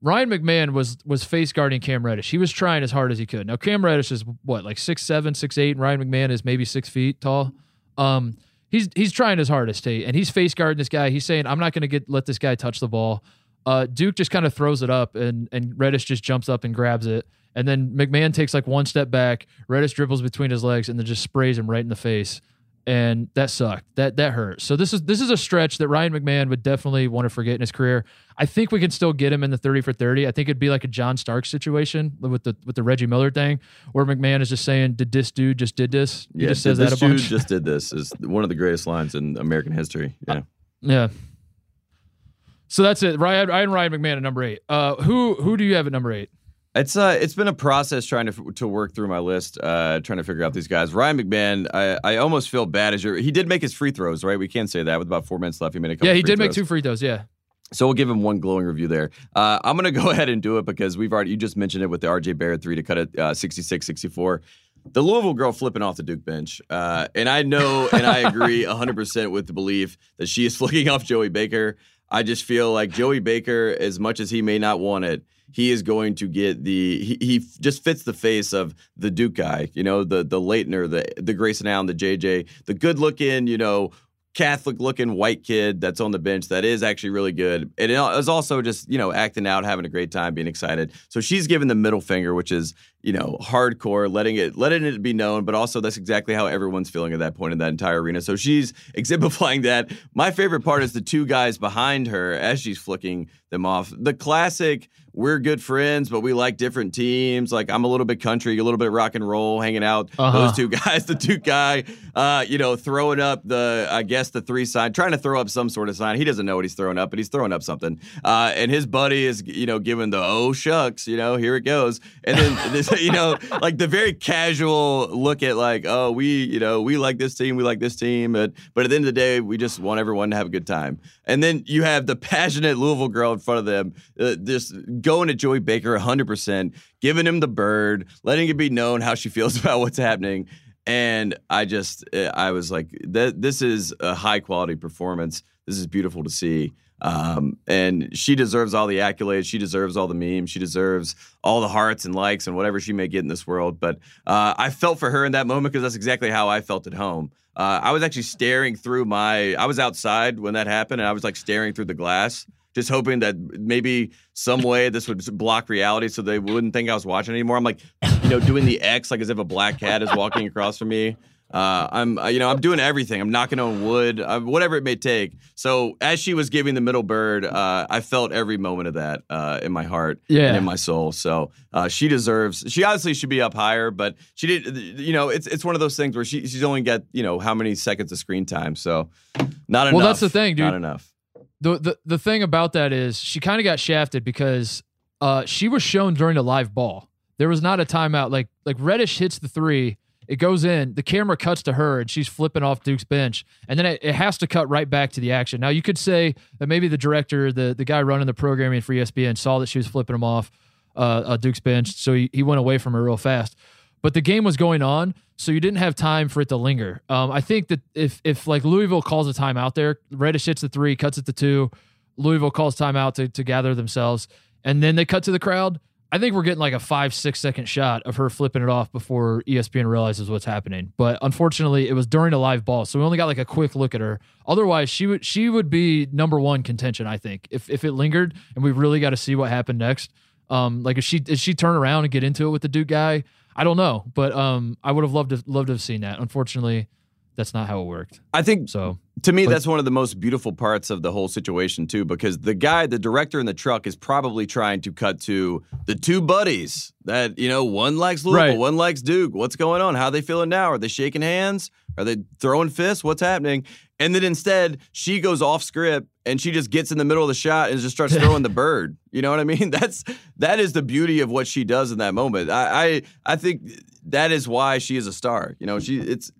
Ryan McMahon was was face guarding Cam Reddish. He was trying as hard as he could. Now Cam Reddish is what like six seven, six eight, and Ryan McMahon is maybe six feet tall. Um, he's he's trying his hardest, and he's face guarding this guy. He's saying, "I'm not going to get let this guy touch the ball." Uh, Duke just kind of throws it up, and and Reddish just jumps up and grabs it, and then McMahon takes like one step back. Reddish dribbles between his legs, and then just sprays him right in the face and that sucked. That that hurt. So this is this is a stretch that Ryan McMahon would definitely want to forget in his career. I think we can still get him in the thirty for thirty. I think it'd be like a John Stark situation with the with the Reggie Miller thing, where McMahon is just saying, "Did this dude just did this?" He yeah. just says this that a dude bunch. just did this is one of the greatest lines in American history. Yeah. yeah. So that's it. Ryan, Ryan Ryan McMahon at number eight. Uh, who who do you have at number eight? It's uh, it's been a process trying to to work through my list, uh, trying to figure out these guys. Ryan McMahon, I, I almost feel bad as your. He did make his free throws, right? We can't say that with about four minutes left. He made a couple. Yeah, he did make two free throws. Yeah. So we'll give him one glowing review there. Uh, I'm going to go ahead and do it because we've already, you just mentioned it with the RJ Barrett three to cut it uh, 66 64. The Louisville girl flipping off the Duke bench. Uh, and I know and I agree 100% with the belief that she is flicking off Joey Baker. I just feel like Joey Baker, as much as he may not want it, he is going to get the he, he just fits the face of the Duke guy, you know, the the Laettner, the the Grayson Allen, the JJ, the good looking, you know, Catholic looking white kid that's on the bench that is actually really good. And it is also just, you know, acting out, having a great time, being excited. So she's giving the middle finger, which is, you know, hardcore, letting it letting it be known, but also that's exactly how everyone's feeling at that point in that entire arena. So she's exemplifying that. My favorite part is the two guys behind her as she's flicking them off. The classic we're good friends, but we like different teams. Like I'm a little bit country, a little bit rock and roll, hanging out. Uh-huh. Those two guys, the Duke guy, uh, you know, throwing up the, I guess the three sign, trying to throw up some sort of sign. He doesn't know what he's throwing up, but he's throwing up something. Uh, and his buddy is, you know, giving the oh shucks, you know, here it goes. And then this, you know, like the very casual look at like, oh, we, you know, we like this team, we like this team, but but at the end of the day, we just want everyone to have a good time. And then you have the passionate Louisville girl in front of them, uh, just going to Joey Baker 100%, giving him the bird, letting it be known how she feels about what's happening. And I just, uh, I was like, this is a high quality performance. This is beautiful to see. Um, and she deserves all the accolades. She deserves all the memes. She deserves all the hearts and likes and whatever she may get in this world. But uh, I felt for her in that moment because that's exactly how I felt at home. Uh, I was actually staring through my. I was outside when that happened, and I was like staring through the glass, just hoping that maybe some way this would block reality, so they wouldn't think I was watching anymore. I'm like, you know, doing the X like as if a black cat is walking across from me. Uh, I'm, uh, you know, I'm doing everything. I'm knocking on wood, uh, whatever it may take. So as she was giving the middle bird, uh, I felt every moment of that uh, in my heart Yeah. and in my soul. So uh, she deserves. She obviously should be up higher, but she did. You know, it's it's one of those things where she she's only got you know how many seconds of screen time. So not enough. Well, that's the thing, dude. Not enough. The the the thing about that is she kind of got shafted because uh she was shown during the live ball. There was not a timeout. Like like Reddish hits the three, it goes in, the camera cuts to her and she's flipping off Duke's bench, and then it, it has to cut right back to the action. Now you could say that maybe the director, the the guy running the programming for ESPN, saw that she was flipping him off uh, uh Duke's bench, so he, he went away from her real fast. But the game was going on, so you didn't have time for it to linger. Um, I think that if if like Louisville calls a timeout there, Reddish hits the three, cuts it to two, Louisville calls timeout to to gather themselves, and then they cut to the crowd. I think we're getting like a five six second shot of her flipping it off before ESPN realizes what's happening. But unfortunately, it was during a live ball, so we only got like a quick look at her. Otherwise, she would she would be number one contention. I think if if it lingered and we really got to see what happened next. Um, like if she if she turn around and get into it with the Duke guy, I don't know, but um, I would have loved to loved to have seen that. Unfortunately, that's not how it worked. I think So To me, But- that's one of the most beautiful parts of the whole situation, too, because the guy, the director in the truck, is probably trying to cut to the two buddies that, you know, one likes Louisville, Right. one likes Duke. What's going on? How they feeling now? Are they shaking hands? Are they throwing fists? What's happening? And then instead, she goes off script and she just gets in the middle of the shot and just starts throwing the bird. You know what I mean? That's that is the beauty of what she does in that moment. I I, I think that is why she is a star. You know, she it's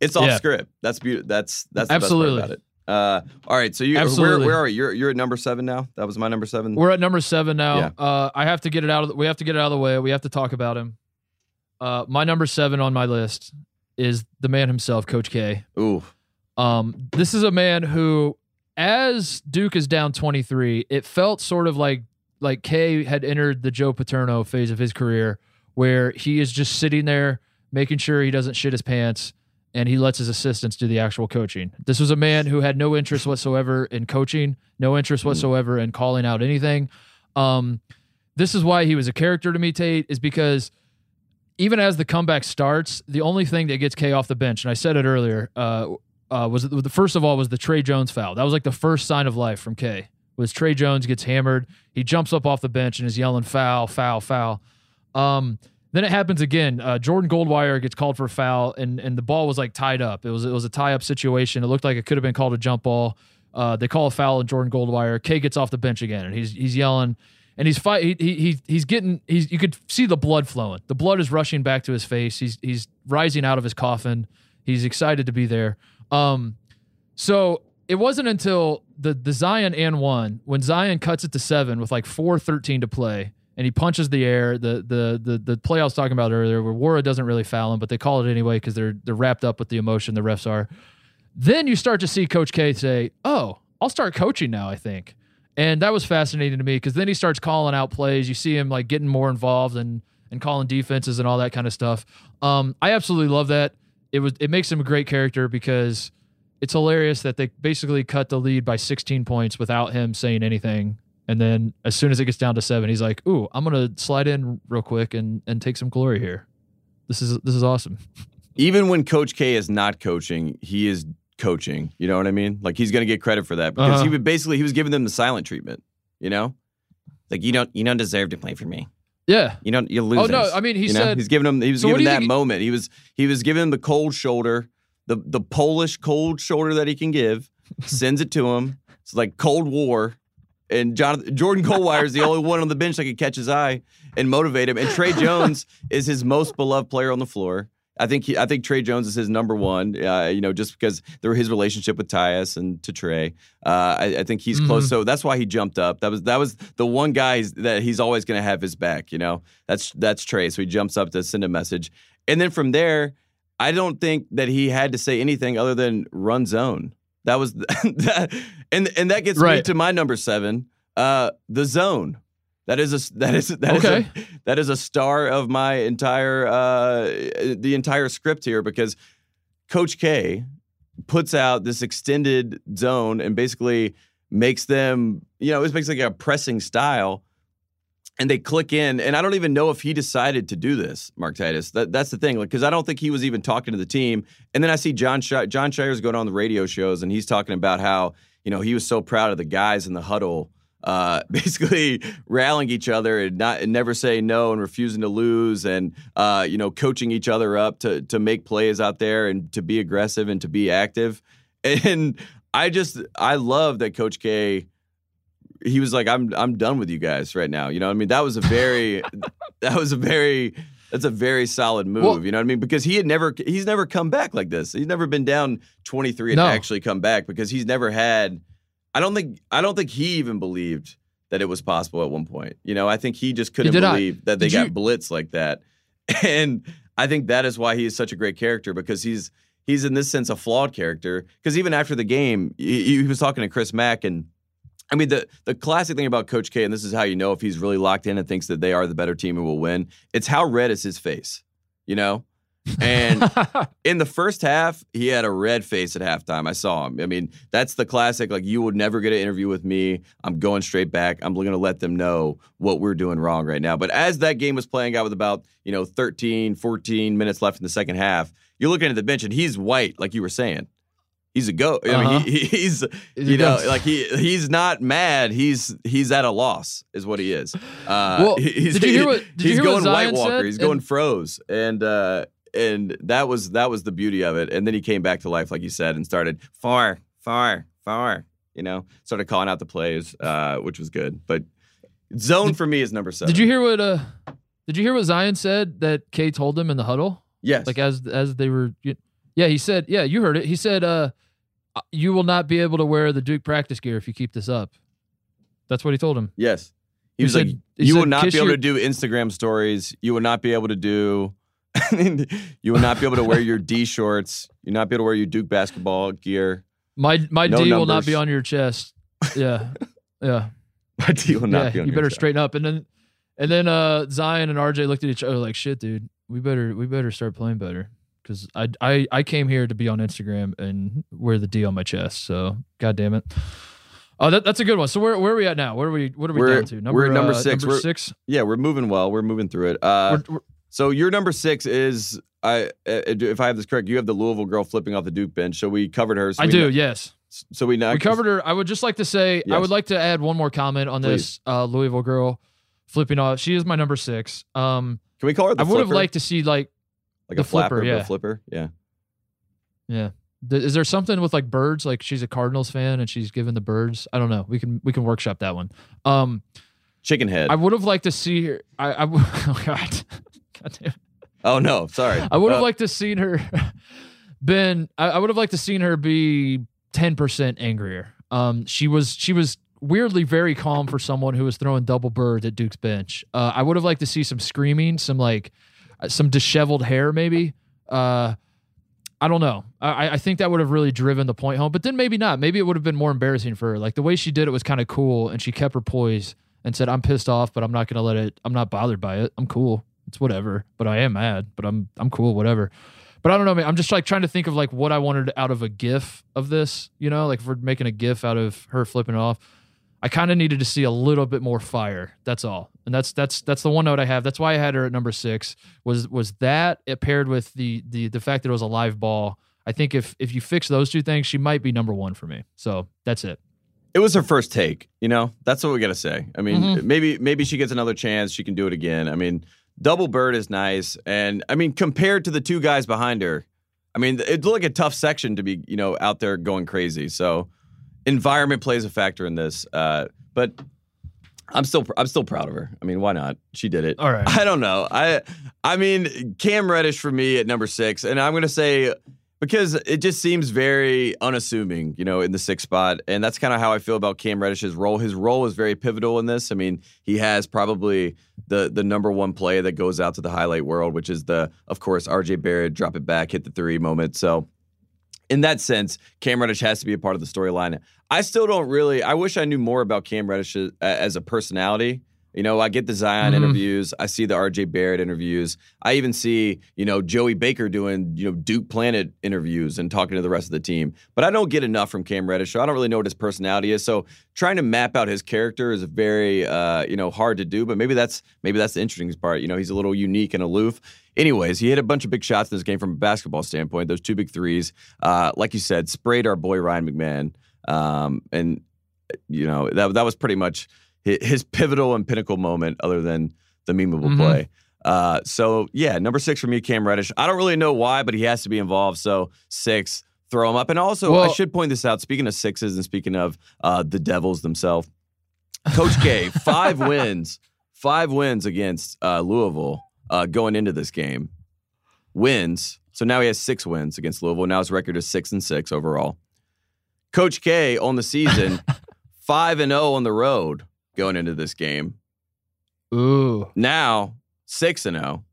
it's off Yeah. script. That's beautiful. That's that's the Absolutely. about it. Uh, all right, so you where, Absolutely. where are you? You're you're at number seven now. That was my number seven. We're at number seven now. Yeah. Uh, I have to get it out of. The, we have to get it out of the way. We have to talk about him. Uh, my number seven on my list is the man himself, Coach K. Ooh, Um, this is a man who, as Duke is down twenty three, it felt sort of like like K had entered the Joe Paterno phase of his career, where he is just sitting there making sure he doesn't shit his pants. And he lets his assistants do the actual coaching. This was a man who had no interest whatsoever in coaching, no interest whatsoever in calling out anything. Um, this is why he was a character to me, Tate, is because even as the comeback starts, the only thing that gets K off the bench, and I said it earlier, uh, uh, was the first of all was the Tre Jones foul. That was like the first sign of life from K. Was Tre Jones gets hammered, he jumps up off the bench and is yelling foul, foul, foul. Um, then it happens again. Uh, Jordan Goldwire gets called for a foul, and and the ball was like tied up. It was it was a tie up situation. It looked like it could have been called a jump ball. Uh, they call a foul on Jordan Goldwire. K gets off the bench again, and he's he's yelling, and he's fight. He, he he he's getting. He's you could see the blood flowing. The blood is rushing back to his face. He's he's rising out of his coffin. He's excited to be there. Um, so it wasn't until the the Zion and one when Zion cuts it to seven with like four thirteen to play, and he punches the air. The the the the play I was talking about earlier, where Nwora doesn't really foul him, but they call it anyway because they're they're wrapped up with the emotion. The refs are. Then you start to see Coach K say, "Oh, I'll start coaching now." I think, and that was fascinating to me because then he starts calling out plays. You see him like getting more involved and and calling defenses and all that kind of stuff. Um, I absolutely love that. It was it makes him a great character because it's hilarious that they basically cut the lead by 16 points without him saying anything. And then as soon as it gets down to seven, he's like, "Ooh, I'm gonna slide in real quick and and take some glory here. This is this is awesome." even when Coach K is not coaching, he is coaching. You know what I mean? Like he's going to get credit for that because Uh-huh. he would basically he was giving them the silent treatment. You know, like you don't you don't deserve to play for me. Yeah, You know you oh, lose. Oh, no, I mean, he you know? said- he's giving him he was So giving that think- moment. He was he was giving him the cold shoulder, the the Polish cold shoulder that he can give. sends it to him. It's like Cold War. And Jonathan, Jordan Goldwire is the only one on the bench that could catch his eye and motivate him. And Tre Jones is his most beloved player on the floor. I think he, I think Tre Jones is his number one. Uh, you know, just because there his relationship with Tyus and to Tre, uh, I, I think he's close. So that's why he jumped up. That was that was the one guy that he's always going to have his back. You know, that's that's Tre. So he jumps up to send a message, and then from there, I don't think that he had to say anything other than run zone. That was that, and and that gets me to my number seven, uh, the zone. That is a that is that is Okay. a, that is a star of my entire uh, the entire script here because Coach K puts out this extended zone and basically makes them you know it's basically a pressing style and they click in. And I don't even know if he decided to do this, Mark Titus. That, that's the thing, because I don't think he was even talking to the team. And then I see John Sh- Jon Scheyer's going on the radio shows, and he's talking about how you know he was so proud of the guys in the huddle. Uh, basically rallying each other and not and never saying no and refusing to lose and uh, you know coaching each other up to to make plays out there and to be aggressive and to be active and I just I love that Coach K he was like, I'm I'm done with you guys right now. You know, what I mean, that was a very that was a very that's a very solid move. Well- you know what I mean? Because he had never he's never come back like this. He's never been down 23 and No. actually come back because he's never had I don't think I don't think he even believed that it was possible at one point. You know, I think he just couldn't believe that they Did got you- blitzed like that. And I think that is why he is such a great character because he's he's in this sense a flawed character. Because even after the game, he, he was talking to Chris Mack and I mean, the the classic thing about Coach K, and this is how you know if he's really locked in and thinks that they are the better team and will win. It's how red is his face, you know. And in the first half, he had a red face at halftime. I saw him. I mean, that's the classic. Like, you would never get an interview with me. I'm going straight back. I'm going to let them know what we're doing wrong right now. But as that game was playing out with about you know 13, 14 minutes left in the second half, you're looking at the bench and he's white, like you were saying. He's a go. I mean, Uh-huh. he, he's you know, like he he's not mad. He's he's at a loss, is what he is. Uh, Well, he- he's, did you hear what- did you he's hear going what White Zion Walker. said? He's going And- froze, and uh, and that was that was the beauty of it. And then he came back to life, like you said, and started far, far, far. You know, started calling out the plays, uh, which was good. But zone for me is number seven. Did you hear what uh did you hear what Zion said that K told him in the huddle? Yes. Like as as they were Yeah, he said, yeah, you heard it. He said uh you will not be able to wear the Duke practice gear if you keep this up. That's what he told him. yes. He He was said- like, you will not be able your- to do Instagram stories. You will not be able to do. you will not be able to wear your D shorts. You'll not be able to wear your Duke basketball gear. My my No D will not be on your chest. Yeah. Yeah. My D will not yeah, be on you better chest. straighten up. And then and then uh Zion and RJ looked at each other like, shit, dude, we better we better start playing better. Cause I I I came here to be on Instagram and wear the D on my chest. So god damn it. Oh, that, that's a good one. So where where are we at now? What are we what are we We're- down to? we're number uh, six. Number We're- six. Yeah, we're moving well. We're moving through it. Uh, we're- so your number six is I. uh, If I have this correct, you have the Louisville girl flipping off the Duke bench. So we covered her. So I do, kn- yes. So we, We covered her. I would just like to say I would like to add one more comment on this uh, Louisville girl flipping off. She is my number six. Um, Can we call her the I would have liked to see like like the a flapper, flipper, a yeah. flipper. Yeah. Yeah. Is there something with like birds? Like she's a Cardinals fan and she's given the birds. I don't know. We can we can workshop that one. Um, Chicken head. I would have liked to see her. I, I oh god, god oh no, sorry. I would have Uh, liked to seen her. been I, I would have liked to seen her be ten percent angrier. Um, she was she was weirdly very calm for someone who was throwing double birds at Duke's bench. Uh, I would have liked to see some screaming, some like uh, some disheveled hair, maybe. Uh, I don't know. I, I think that would have really driven the point home, but then maybe not. Maybe it would have been more embarrassing for her. Like the way she did it was kind of cool, and she kept her poise and said, "I'm pissed off, but I'm not gonna let it. I'm not bothered by it. I'm cool. It's whatever. But I am mad. But I'm I'm cool. Whatever." But I don't know. man. I'm just like trying to think of like what I wanted out of a GIF of this. You know, like if we're making a GIF out of her flipping it off, I kind of needed to see a little bit more fire. That's all. And that's that's that's the one note I have. That's why I had her at number six. Was was that it paired with the the the fact that it was a live ball. I think if if you fix those two things, she might be number one for me. So that's it. It was her first take, you know. That's what we got to say. I mean, Mhm. maybe maybe she gets another chance. She can do it again. I mean, double bird is nice, and I mean, compared to the two guys behind her, I mean, it looked like a tough section to be, you know, out there going crazy. So, environment plays a factor in this. Uh, but I'm still I'm still proud of her. I mean, why not? She did it. All right. I don't know. I I mean, Cam Reddish for me at number six, and I'm gonna say because it just seems very unassuming, you know, in the sixth spot, and that's kind of how I feel about Cam Reddish's role. His role is very pivotal in this. I mean, he has probably the the number one play that goes out to the highlight world, which is the, of course, R.J. Barrett drop it back, hit the three moment. So. In that sense, Cam Reddish has to be a part of the storyline. I still don't really. I wish I knew more about Cam Reddish as- as a personality You know, I get the Zion Mhm. interviews. I see the RJ Barrett interviews. I even see, you know, Joey Baker doing, you know, Duke Planet interviews and talking to the rest of the team. But I don't get enough from Cam Reddish. So I don't really know what his personality is. So trying to map out his character is very, uh, you know, hard to do. But maybe that's maybe that's the interesting part. You know, he's a little unique and aloof. Anyways, he hit a bunch of big shots in this game from a basketball standpoint. Those two big threes, uh, like you said, sprayed our boy Ryan McMahon, um, and you know that that was pretty much his pivotal and pinnacle moment, other than the memeable Mhm. play. Uh, so yeah, number six for me, Cam Reddish. I don't really know why, but he has to be involved. So six, throw him up. And also, I should point this out. Speaking of sixes and speaking of uh, the Devils themselves, Coach K, five wins, five wins against uh, Louisville uh, going into this game. Wins. So now he has six wins against Louisville. Now his record is six and six overall. Coach K on the season, five and zero on the road going into this game. Ooh, Now six and zero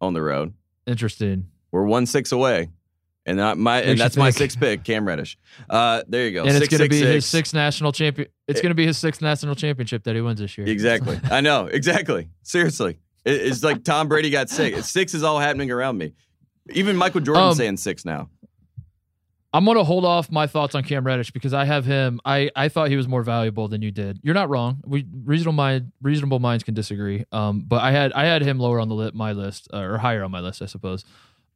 on the road. interesting. We're one six away, and that my and that's my sixth pick, Cam Reddish. Uh, there you go. and it's going to six, be his sixth national champion. It's going to be his sixth national championship that he wins this year. Exactly. I know. Exactly. Seriously, It- it's like Tom Brady got six. Six is all happening around me. Even Michael Jordan's Um, saying six now. I'm going to hold off my thoughts on Cam Reddish because I have him. I, I thought he was more valuable than you did. You're not wrong. We reasonable mind reasonable minds can disagree. Um, but I had I had him lower on the li- my list uh, or higher on my list, I suppose.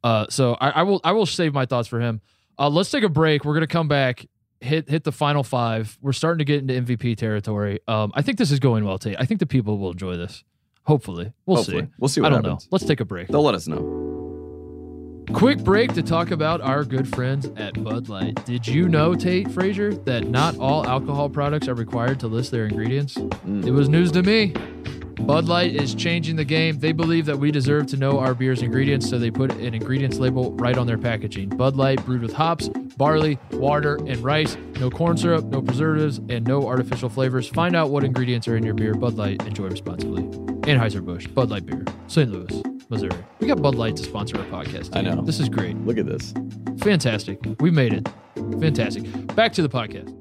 Uh, so I, I will I will save my thoughts for him. Uh, let's take a break. We're gonna come back. Hit hit the final five. We're starting to get into MVP territory. Um, I think this is going well, Tate. I think the people will enjoy this. Hopefully, we'll Hopefully. see. We'll see I don't happens. know. Let's take a break. They'll let us know. Quick break to talk about our good friends at Bud Light. Did you know, Tate Frazier, that not all alcohol products are required to list their ingredients? Mm. It was news to me. Bud Light is changing the game. They believe that we deserve to know our beer's ingredients, so they put an ingredients label right on their packaging. Bud Light brewed with hops, barley, water, and rice. No corn syrup, no preservatives, and no artificial flavors. Find out what ingredients are in your beer. Bud Light. Enjoy responsibly. Anheuser-Busch, Bud Light Beer, St. Louis, Missouri. We got Bud Light to sponsor our podcast. I know. This is great. Look at this. Fantastic. We made it. Fantastic. Back to the podcast.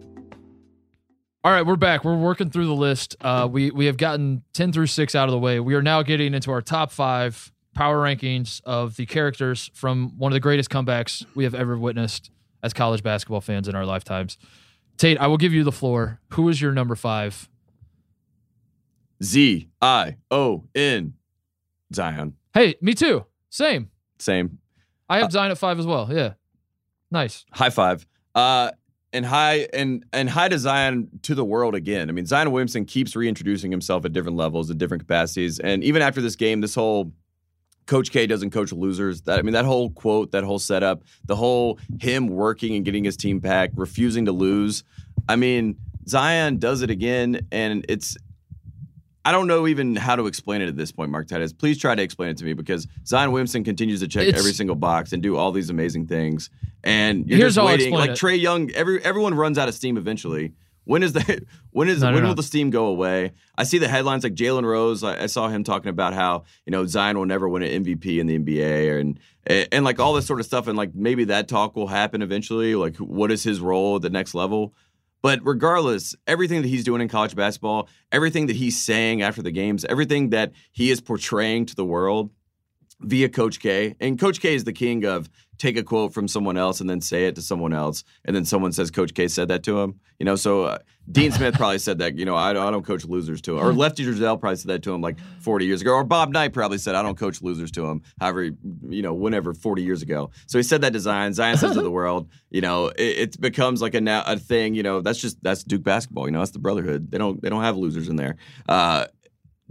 All right, we're back. We're working through the list. Uh, we we have gotten ten through six out of the way. We are now getting into our top five power rankings of the characters from one of the greatest comebacks we have ever witnessed as college basketball fans in our lifetimes. Tate, I will give you the floor. Who is your number five? Z I O N Zion. Hey, me too. Same. Same. I have Zion at five as well. Yeah, nice. High five. Uh, and hi and and hi to Zion to the world again. I mean, Zion Williamson keeps reintroducing himself at different levels, at different capacities, and even after this game, this whole Coach K doesn't coach losers. That I mean, that whole quote, that whole setup, the whole him working and getting his team back, refusing to lose. I mean, Zion does it again, and it's. I don't know even how to explain it at this point, Mark Titus. Please try to explain it to me because Zion Williamson continues to check It's- every single box and do all these amazing things. And you're Here's just waiting. Like it. Trae Young, every everyone runs out of steam eventually. When is the when is No, no, when no. will the steam go away? I see the headlines like Jalen Rose. I, I saw him talking about how you know Zion will never win an MVP in the NBA and, and and like all this sort of stuff. And like maybe that talk will happen eventually. Like what is his role at the next level? But regardless, everything that he's doing in college basketball, everything that he's saying after the games, everything that he is portraying to the world via Coach K. And Coach K is the king of take a quote from someone else and then say it to someone else, and then someone says Coach K said that to him. You know, so uh, Dean Smith probably said that. You know, I don't, I don't coach losers to him. Or Lefty Driesell probably said that to him like 40 years ago. Or Bob Knight probably said I don't coach losers to him. However, you know, whenever 40 years ago. So he said that to Zion. Zion says to the world, you know, it, it becomes like a now a thing. You know, that's just that's Duke basketball. You know, that's the brotherhood. They don't they don't have losers in there. Uh,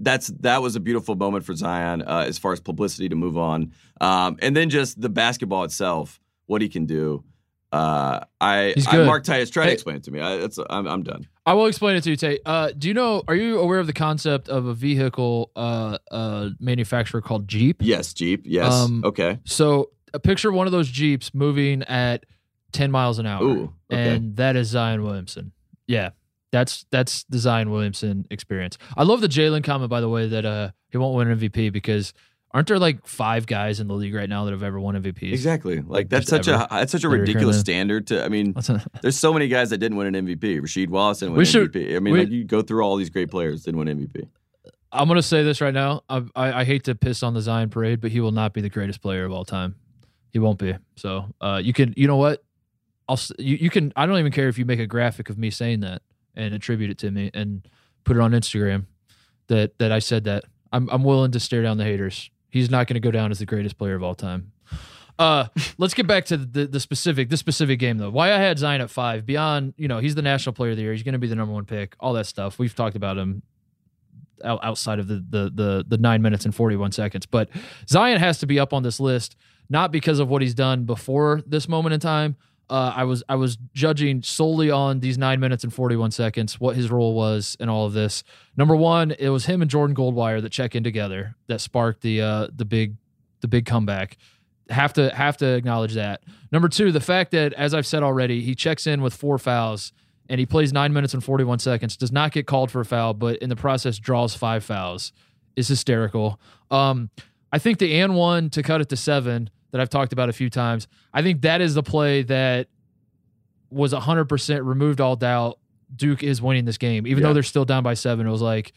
that's that was a beautiful moment for Zion uh, as far as publicity to move on, um, and then just the basketball itself, what he can do. Uh, I, I. Mark Titus, try to explain it to me. I, it's, I'm, I'm done. I will explain it to you, Tate. Uh, do you know? Are you aware of the concept of a vehicle uh, uh, manufacturer called Jeep? Yes, Jeep. Yes. Um, okay. So, uh, picture one of those Jeeps moving at ten miles an hour, Ooh, okay. and that is Zion Williamson. Yeah, that's that's the Zion Williamson experience. I love the Jalen comment, by the way, that uh, he won't win an MVP because aren't there like five guys in the league right now that have ever won MVP? Exactly. Like that's Just such ever. a that's such a ridiculous standard to. I mean, there's so many guys that didn't win an MVP. Rasheed Wallace didn't win We should- MVP. I mean, we- like you go through all these great players didn't win MVP. I'm gonna say this right now. I, I, I hate to piss on the Zion parade, but he will not be the greatest player of all time. He won't be. So uh, you can, you know what? I'll you, you can. I don't even care if you make a graphic of me saying that and attribute it to me and put it on Instagram that that I said that. I'm I'm willing to stare down the haters. He's not going to go down as the greatest player of all time. Uh, let's get back to the, the specific this specific game though. Why I had Zion at five beyond you know he's the national player of the year. He's going to be the number one pick. All that stuff we've talked about him out, outside of the, the the the nine minutes and forty one seconds. But Zion has to be up on this list not because of what he's done before this moment in time. Uh, I was I was judging solely on these nine minutes and forty one seconds, what his role was in all of this. Number one, it was him and Jordan Goldwire that check in together that sparked the uh, the big the big comeback. Have to have to acknowledge that. Number two, the fact that as I've said already, he checks in with four fouls and he plays nine minutes and forty one seconds, does not get called for a foul, but in the process draws five fouls is hysterical. Um, I think the and one to cut it to seven that I've talked about a few times. I think that is the play that was 100% removed all doubt. Duke is winning this game, even Yeah. though they're still down by seven. It was like,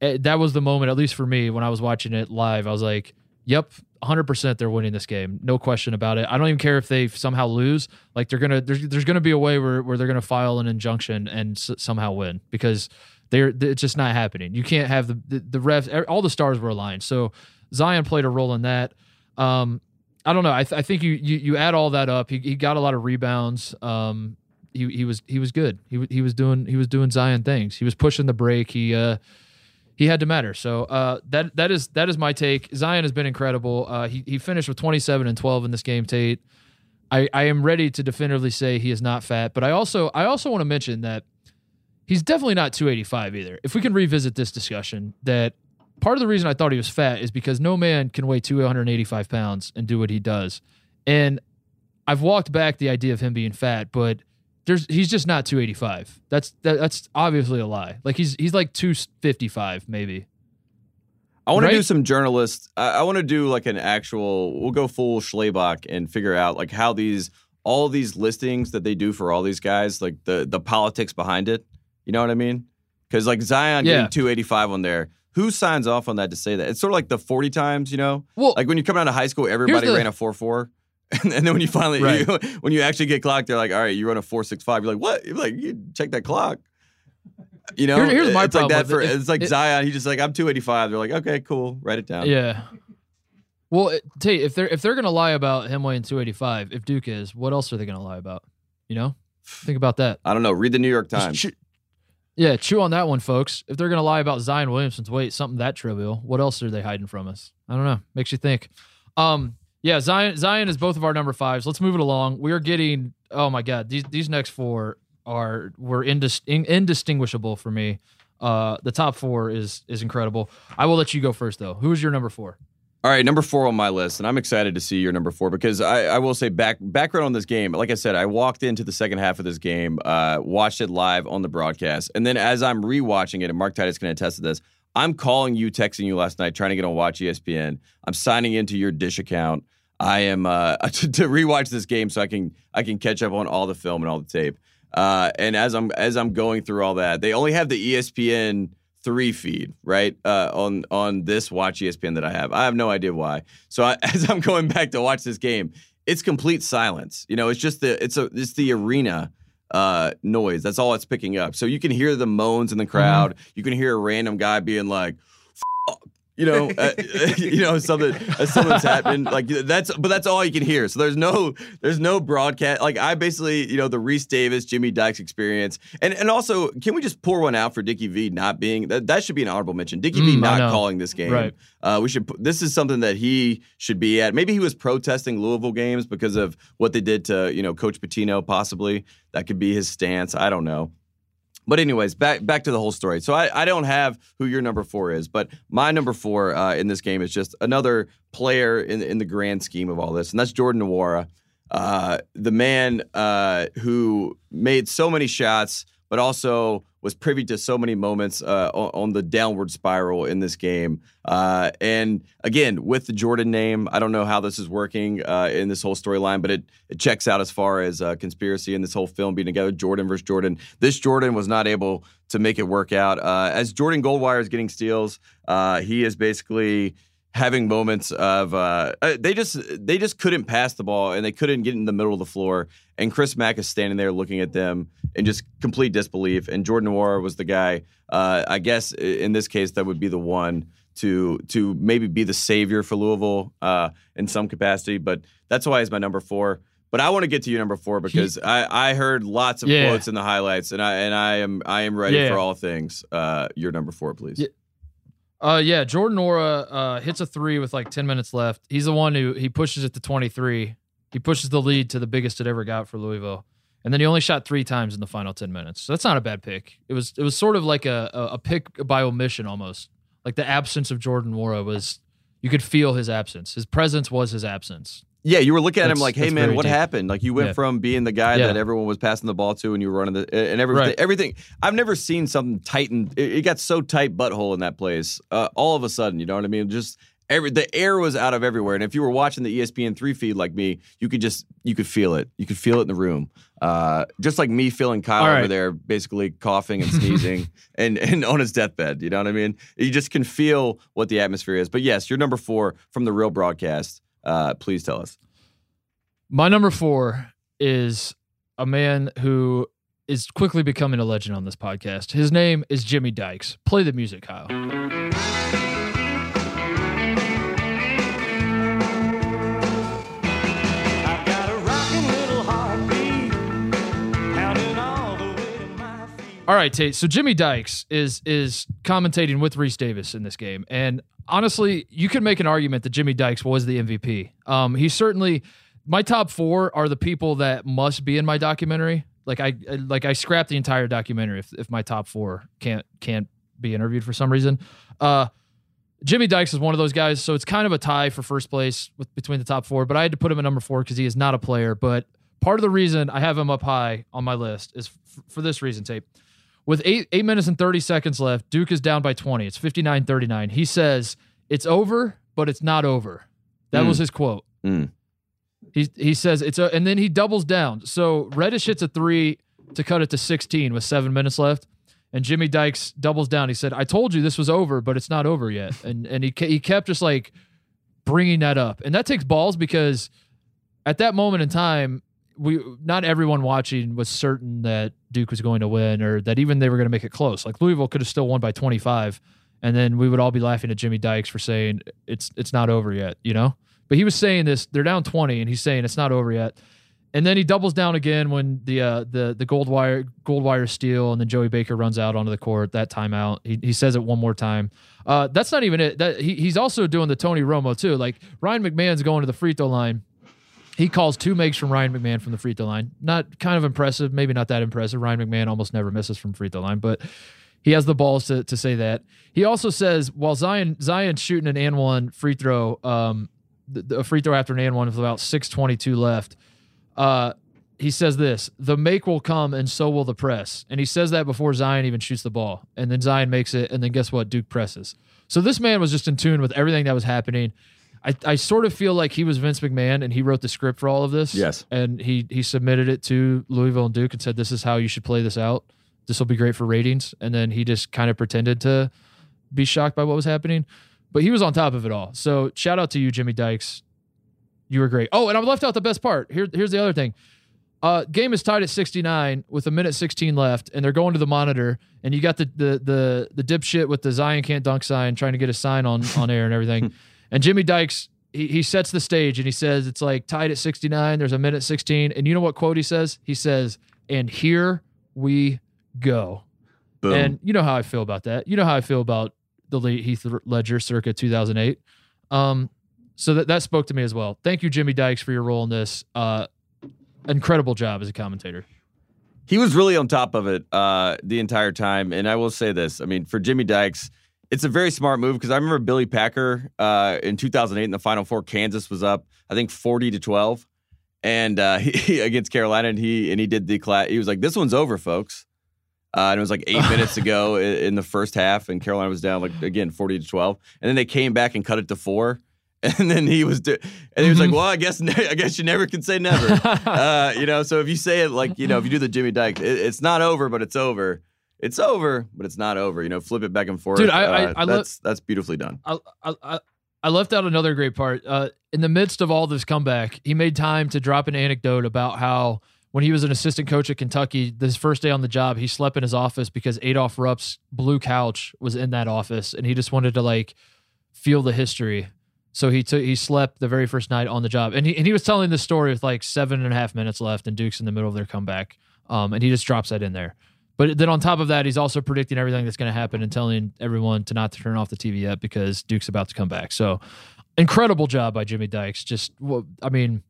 eh, that was the moment, at least for me, when I was watching it live. I was like, yep, 100% they're winning this game. No question about it. I don't even care if they somehow lose. Like, they're going to, there's, there's going to be a way where, where they're going to file an injunction and s- somehow win because they're, it's just not happening. You can't have the, the, the refs, all the stars were aligned. So Zion played a role in that. Um, I don't know. I, th- I think you, you you add all that up. He, he got a lot of rebounds. Um, he he was he was good. He he was doing he was doing Zion things. He was pushing the break. He uh he had to matter. So uh that that is that is my take. Zion has been incredible. Uh, he he finished with 27 and 12 in this game. Tate. I I am ready to definitively say he is not fat, but I also I also want to mention that he's definitely not 285 either. If we can revisit this discussion, that part of the reason I thought he was fat is because no man can weigh 285 pounds and do what he does. And I've walked back the idea of him being fat, but there's he's just not 285. That's that, that's obviously a lie. Like he's he's like 255 maybe. I want to do some journalists. I, I want to do like an actual. We'll go full Schlabach and figure out like how these all these listings that they do for all these guys, like the the politics behind it. You know what I mean? Because like Zion Yeah. getting 285 on there, who signs off on that to say that? It's sort of like the 40 times, you know? Well, Like when you come out of high school, everybody the- ran a 4-4. And then when you finally Right. you, when you actually get clocked, they're like, "All right, you run a four six five. You're like, "What?" You're like, "You check that clock." You know, Here- here's my it's like problem that for it. It's like it- Zion. He's just like, "I'm 285." They're like, "Okay, cool, write it down." yeah. Well, it- Tate, if they're if they're gonna lie about him weighing 285, if Duke is, what else are they gonna lie about? You know, think about that. I don't know. Read the New York Times. chew- yeah, chew on that one, folks. If they're gonna lie about Zion Williamson's weight, something that trivial, what else are they hiding from us? I don't know. Makes you think. Um, yeah, Zion Zion is both of our number fives. Let's move it along. We are getting. Oh my God, these these next four are were indis- in, indistinguishable for me. Uh, the top four is is incredible. I will let you go first though. Who is your number four? All right, number four on my list, and I'm excited to see your number four because I, I will say back background on this game. Like I said, I walked into the second half of this game, uh, watched it live on the broadcast, and then as I'm rewatching it, and Mark Titus can attest to this, I'm calling you, texting you last night, trying to get on Watch ESPN. I'm signing into your Dish account. I am uh, to, to rewatch this game so I can I can catch up on all the film and all the tape. Uh, and as I'm as I'm going through all that, they only have the ESPN three feed right uh, on on this Watch ESPN that I have. I have no idea why. So I, as I'm going back to watch this game, it's complete silence. You know, it's just the it's a it's the arena uh noise. That's all it's picking up. So you can hear the moans in the crowd. You can hear a random guy being like. You know, uh, you know something. Uh, something's happening. Like that's, but that's all you can hear. So there's no, there's no broadcast. Like I basically, you know, the Rece Davis, Jimmy Dykes experience, and and also, can we just pour one out for Dickie V not being that? That should be an honorable mention. Dickie V Mm, I not calling this game. Right. Uh, we should. This is something that he should be at. Maybe he was protesting Louisville games because of what they did to you know Coach Pitino. Possibly that could be his stance. I don't know. But anyways, back back to the whole story. So I, I don't have who your number four is, but my number four uh, in this game is just another player in in the grand scheme of all this, and that's Jordan Nwora, uh, the man uh, who made so many shots, but also was privy to so many moments uh, on, on, the downward spiral in this game. Uh, and again, with the Jordan name, I don't know how this is working uh, in this whole storyline, but it, it checks out as far as uh, conspiracy and this whole film being together, Jordan versus Jordan. This Jordan was not able to make it work out. Uh, as Jordan Goldwire is getting steals, uh, he is basically having moments of uh, uh, they just they just couldn't pass the ball and they couldn't get in the middle of the floor. And Chris Mack is standing there looking at them in just complete disbelief. And Jordan Nwora was the guy. Uh, I guess in this case, that would be the one to to maybe be the savior for Louisville uh, in some capacity. But that's why he's my number four. But I want to get to you number four because he, I, I heard lots of yeah. quotes in the highlights, and I and I am I am ready yeah. for all things. Uh, your number four, please. Uh, yeah, Jordan Nwora uh, hits a three with like 10 minutes left. He's the one who he pushes it to 23. He pushes the lead to the biggest it ever got for Louisville. And then he only shot three times in the final 10 minutes. So that's not a bad pick. It was it was sort of like a, a, a pick by omission almost. Like the absence of Jordan Nwora was you could feel his absence. His presence was his absence. Yeah, you were looking at that's, him like, "Hey, man, what deep. happened?" Like you went yeah. from being the guy yeah. that everyone was passing the ball to, and you were running the and everything. Right. Everything. I've never seen something tighten. It, it, got so tight butthole in that place. Uh, all of a sudden, you know what I mean? Just every the air was out of everywhere. And if you were watching the ESPN three feed like me, you could just you could feel it. You could feel it in the room. Uh, just like me feeling Kyle right. over there, basically coughing and sneezing, and and on his deathbed. You know what I mean? You just can feel what the atmosphere is. But yes, you're number four from the real broadcast. Uh, please tell us. My number four is a man who is quickly becoming a legend on this podcast. His name is Jimmy Dykes. Play the music, Kyle. All right, Tate. So Jimmy Dykes is is commentating with Rece Davis in this game, and honestly, you could make an argument that Jimmy Dykes was the MVP. Um, he certainly my top four are the people that must be in my documentary. Like I like I scrapped the entire documentary if, if my top four can't can't be interviewed for some reason. Uh, Jimmy Dykes is one of those guys, so it's kind of a tie for first place with between the top four. But I had to put him at number four because he is not a player. But part of the reason I have him up high on my list is f- for this reason, tape. With eight eight minutes and thirty seconds left, Duke is down by twenty. It's 59-39. He says it's over, but it's not over. That mm. was his quote. Mm. He he says it's a, and then he doubles down. So Reddish hits a three to cut it to 16 with seven minutes left, and Jimmy Dykes doubles down. He said, "I told you this was over, but it's not over yet." And and he he kept just like bringing that up, and that takes balls because at that moment in time, we not everyone watching was certain that Duke was going to win or that even they were going to make it close. Like Louisville could have still won by 25, and then we would all be laughing at Jimmy Dykes for saying it's it's not over yet. You know. But he was saying this, they're down 20, and he's saying it's not over yet. And then he doubles down again when the uh, the the Goldwire gold wire steal, and then Joey Baker runs out onto the court. That timeout, he, he says it one more time. Uh, that's not even it. That he, he's also doing the Tony Romo too. Like Ryan McMahon's going to the free throw line. He calls two makes from Ryan McMahon from the free throw line. Not kind of impressive, maybe not that impressive. Ryan McMahon almost never misses from free throw line, but he has the balls to, to say that. He also says while Zion Zion's shooting an and one free throw, um, a free throw after an and one with about 622 left. Uh, he says this the make will come and so will the press. And he says that before Zion even shoots the ball. And then Zion makes it. And then guess what? Duke presses. So this man was just in tune with everything that was happening. I, I sort of feel like he was Vince McMahon and he wrote the script for all of this. Yes. And he he submitted it to Louisville and Duke and said, This is how you should play this out. This will be great for ratings. And then he just kind of pretended to be shocked by what was happening but he was on top of it all. So shout out to you, Jimmy Dykes. You were great. Oh, and I left out the best part. Here, here's the other thing. Uh, game is tied at 69 with a minute 16 left, and they're going to the monitor, and you got the the the the dipshit with the Zion can't dunk sign trying to get a sign on on air and everything. and Jimmy Dykes he, he sets the stage and he says it's like tied at 69. There's a minute 16, and you know what quote he says? He says, "And here we go." Boom. And you know how I feel about that. You know how I feel about the late Heath Ledger circa 2008. Um, so that, that spoke to me as well. Thank you, Jimmy Dykes, for your role in this. Uh, incredible job as a commentator. He was really on top of it uh, the entire time. And I will say this I mean, for Jimmy Dykes, it's a very smart move because I remember Billy Packer uh, in 2008 in the Final Four. Kansas was up, I think, 40 to 12, and uh, he, against Carolina, and he and he did the class. He was like, "This one's over, folks." Uh, and it was like eight minutes ago in, in the first half, and Carolina was down like again forty to twelve. And then they came back and cut it to four. And then he was, do- and he was like, Mhm. "Well, I guess, ne- I guess you never can say never." uh, you know, so if you say it like, you know, if you do the Jimmy Dykes, it, it's not over, but it's over. It's over, but it's not over. You know, flip it back and forth. Dude, I- I- Uh, I lo- that's that's beautifully done. I, I, I- I left out another great part. Uh, in the midst of all this comeback, he made time to drop an anecdote about how when he was an assistant coach at Kentucky, this first day on the job, he slept in his office because Adolph Rupp's blue couch was in that office, and he just wanted to like feel the history. So he took he slept the very first night on the job, and he and he was telling this story with like seven and a half minutes left, and Duke's in the middle of their comeback, um, and he just drops that in there. But then on top of that, he's also predicting everything that's going to happen and telling everyone to not to turn off the TV yet because Duke's about to come back. So incredible job by Jimmy Dykes. Just, I mean,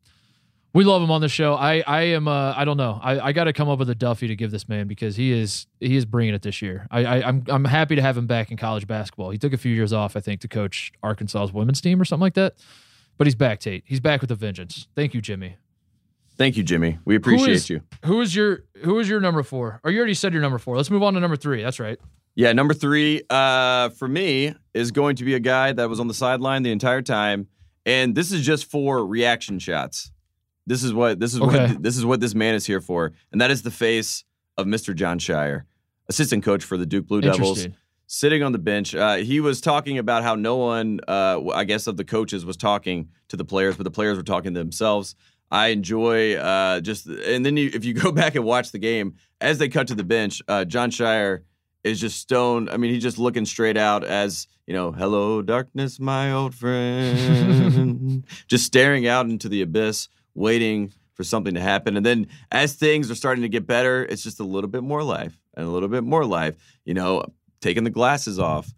we love him on the show. I, I am, uh, I don't know. I, I got to come up with a Duffy to give this man because he is, he is bringing it this year. I, I, I'm, I'm happy to have him back in college basketball. He took a few years off, I think, to coach Arkansas's women's team or something like that. But he's back, Tate. He's back with a vengeance. Thank you, Jimmy. Thank you, Jimmy. We appreciate is- you. Who is your, who is your number four? Or you already said your number four. Let's move on to number three. That's right. Yeah, number three uh, for me is going to be a guy that was on the sideline the entire time, and this is just for reaction shots. This is what this is Okay. what this is what this man is here for, and that is the face of Mr. Jon Scheyer, assistant coach for the Duke Blue Devils, sitting on the bench. Uh, he was talking about how no one, uh, I guess, of the coaches was talking to the players, but the players were talking to themselves. I enjoy uh, just, and then you, if you go back and watch the game as they cut to the bench, uh, Jon Scheyer is just stoned. I mean, he's just looking straight out as you know, "Hello, darkness, my old friend," just staring out into the abyss, waiting for something to happen. And then as things are starting to get better, it's just a little bit more life and a little bit more life. You know, taking the glasses off,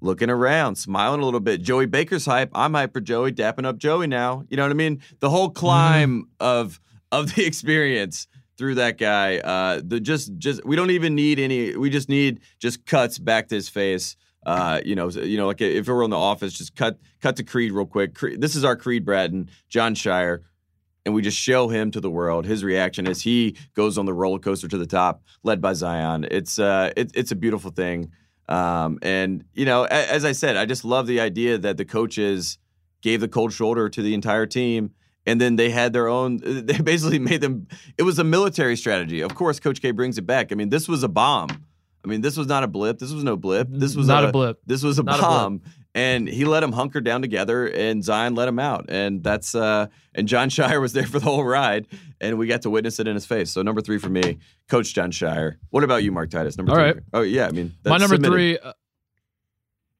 looking around, smiling a little bit. Joey Baker's hype. I'm hype for Joey, dapping up Joey now. You know what I mean? The whole climb of of the experience through that guy. Uh, the just just we don't even need any. We just need just cuts back to his face. Uh, you know, you know, like if it were in the office, just cut cut to Creed real quick. Creed, this is our Creed Bratton, Jon Scheyer, and we just show him to the world. His reaction as he goes on the roller coaster to the top, led by Zion. It's uh, it, it's a beautiful thing. Um, and you know, a- as I said, I just love the idea that the coaches gave the cold shoulder to the entire team, and then they had their own. They basically made them. It was a military strategy. Of course, Coach K brings it back. I mean, this was a bomb. I mean, this was not a blip. This was no blip. This was not a, blip. This was a Not a bomb. And he let him hunker down together, and Zion let him out, and that's uh, and Jon Scheyer was there for the whole ride, and we got to witness it in his face. So number three for me, Coach Jon Scheyer. What about you, Mark Titus? Number All three. right. Oh yeah, I mean my number submitted. three. Uh,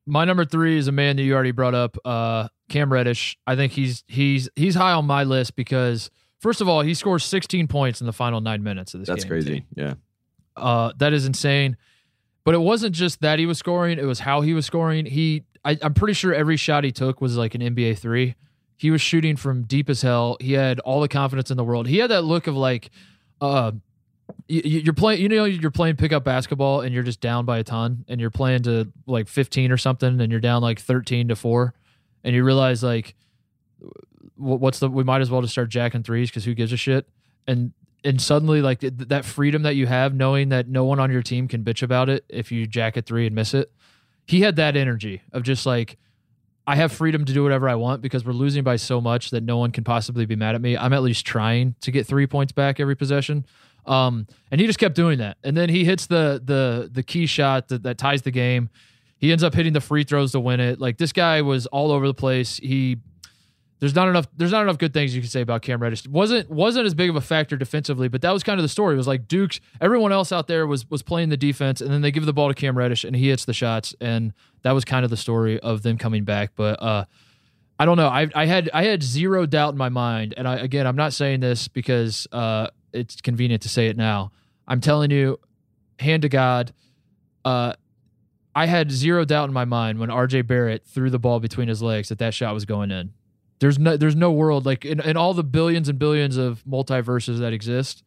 my number three is a man that you already brought up, uh, Cam Reddish. I think he's he's he's high on my list because first of all, he scores 16 points in the final nine minutes of this That's game. crazy. Yeah. Uh, that is insane. But it wasn't just that he was scoring; it was how he was scoring. He, I, I'm pretty sure every shot he took was like an NBA three. He was shooting from deep as hell. He had all the confidence in the world. He had that look of like, uh, you're playing, you know, you're playing pickup basketball and you're just down by a ton, and you're playing to like 15 or something, and you're down like 13 to four, and you realize like, what's the? We might as well just start jacking threes because who gives a shit? And and suddenly like th- that freedom that you have knowing that no one on your team can bitch about it if you jack a three and miss it he had that energy of just like i have freedom to do whatever i want because we're losing by so much that no one can possibly be mad at me. I'm at least trying to get three points back every possession. Um, and he just kept doing that. And then he hits the the the key shot that, that ties the game. He ends up hitting the free throws to win it. Like this guy was all over the place. He there's not enough there's not enough good things you can say about Cam Reddish. Wasn't wasn't as big of a factor defensively, but that was kind of the story. It was like Duke's everyone else out there was was playing the defense and then they give the ball to Cam Reddish and he hits the shots and that was kind of the story of them coming back. But uh I don't know. I I had I had zero doubt in my mind and I again I'm not saying this because uh it's convenient to say it now. I'm telling you hand to God uh I had zero doubt in my mind when RJ Barrett threw the ball between his legs that that shot was going in. There's no there's no world like in, in all the billions and billions of multiverses that exist,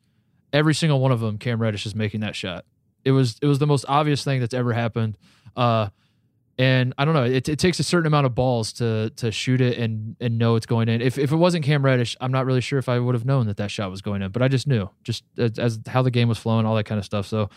every single one of them, Cam Reddish is making that shot. It was it was the most obvious thing that's ever happened. Uh, and I don't know. It, it takes a certain amount of balls to to shoot it and and know it's going in. If if it wasn't Cam Reddish, I'm not really sure if I would have known that that shot was going in. But I just knew, just as, as how the game was flowing, all that kind of stuff. So,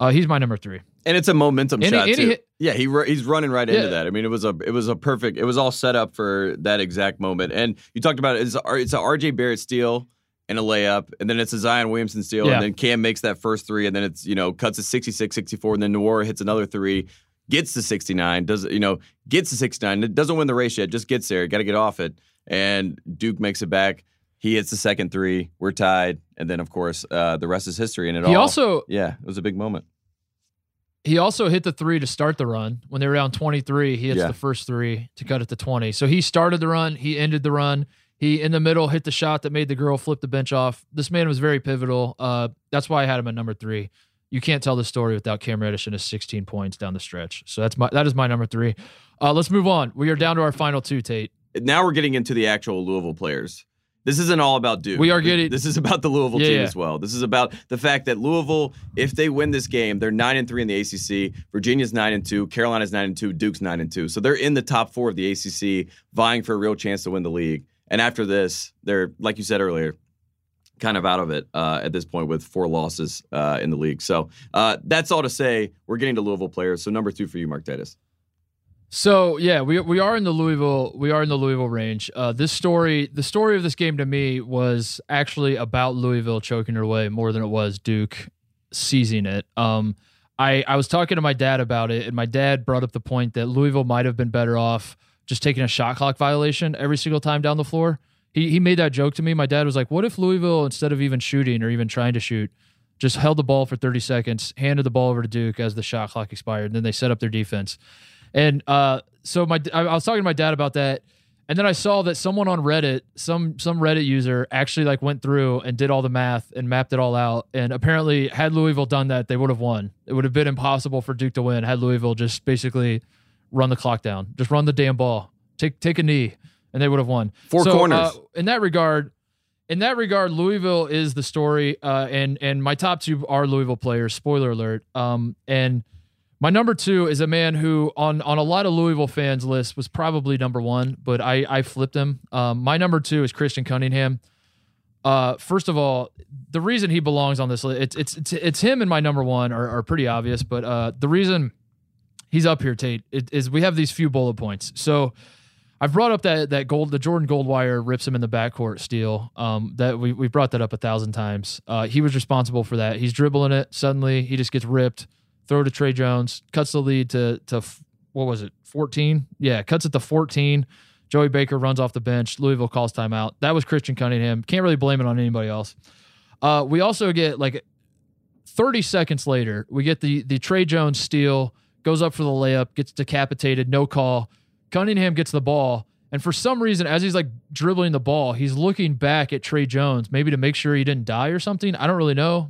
Uh, he's my number three. And it's a momentum And shot he too. hit- yeah, he he's running right into that. I mean, it was a it was a perfect. It was all set up for that exact moment. And you talked about it. It's a, it's a RJ Barrett steal and a layup, and then it's a Zion Williamson steal, Yeah. and then Cam makes that first three, and then it's you know cuts to 66, 64, and then Nwora hits another three, gets to 69, does you know gets to 69, it doesn't win the race yet, just gets there, got to get off it, and Duke makes it back. He hits the second three, we're tied, and then of course uh, the rest is history. And it He all also yeah, it was a big moment. he also hit the three to start the run. When they were down 23 he hits Yeah. the first three to cut it to 20 so he started the run he ended the run. He in the middle hit the shot that made the girl flip the bench off. This man was very pivotal. Uh, that's why i had him at number three. You can't tell the story without Cam Reddish and his 16 points down the stretch. So that's my that is my number three. Uh, let's move on. We are down to our final two tate. Now we're getting into the actual Louisville players. This isn't all about Duke. We are getting- This is about the Louisville Yeah, team yeah. as well. This is about the fact that Louisville, if they win this game, they're nine and three in the ACC. Virginia's nine and two. Carolina's nine and two. Duke's nine and two. So they're in the top four of the ACC, vying for a real chance to win the league. And after this, they're like you said earlier, kind of out of it uh, at this point with four losses uh, in the league. So uh, that's all to say. We're getting to Louisville players. So number two for you, Mark Titus. So yeah, we we are in the Louisville we are in the Louisville range. Uh, this story, the story of this game to me was actually about Louisville choking it away more than it was Duke seizing it. Um, I I was talking to my dad about it, and my dad brought up the point that Louisville might have been better off just taking a shot clock violation every single time down the floor. He he made that joke to me. My dad was like, "What if Louisville instead of even shooting or even trying to shoot?" Just held the ball for 30 seconds, handed the ball over to Duke as the shot clock expired, and then they set up their defense. And uh, so my I I was talking to my dad about that, and then I saw that someone on Reddit, some some Reddit user, actually like went through and did all the math and mapped it all out. And apparently, had Louisville done that, they would have won. It would have been impossible for Duke to win had Louisville just basically run the clock down, just run the damn ball, take take a knee, and they would have won. Four So, corners. uh, in that regard, in that regard, Louisville is the story, uh, and and my top two are Louisville players. Spoiler alert. Um, and my number two is a man who on on a lot of Louisville fans' list, was probably number one, but I I flipped him. Um, my number two is Christian Cunningham. Uh, first of all, the reason he belongs on this list, it's it's it's, it's him and my number one are, are pretty obvious, but uh, the reason he's up here, Tate, is we have these few bullet points. So I've brought up that that gold, the Jordan Goldwire rips him in the backcourt steal. Um, that we we brought that up a thousand times. Uh, he was responsible for that. He's dribbling it. Suddenly he just gets ripped. Throw to Tre Jones, cuts the lead to to what was it, fourteen? Yeah, cuts it to fourteen. Joey Baker runs off the bench. Louisville calls timeout. That was Christian Cunningham. Can't really blame it on anybody else. Uh, we also get like 30 seconds later, we get the the Tre Jones steal, goes up for the layup, gets decapitated, no call. Cunningham gets the ball, and for some reason, as he's like dribbling the ball, he's looking back at Tre Jones, maybe to make sure he didn't die or something. I don't really know.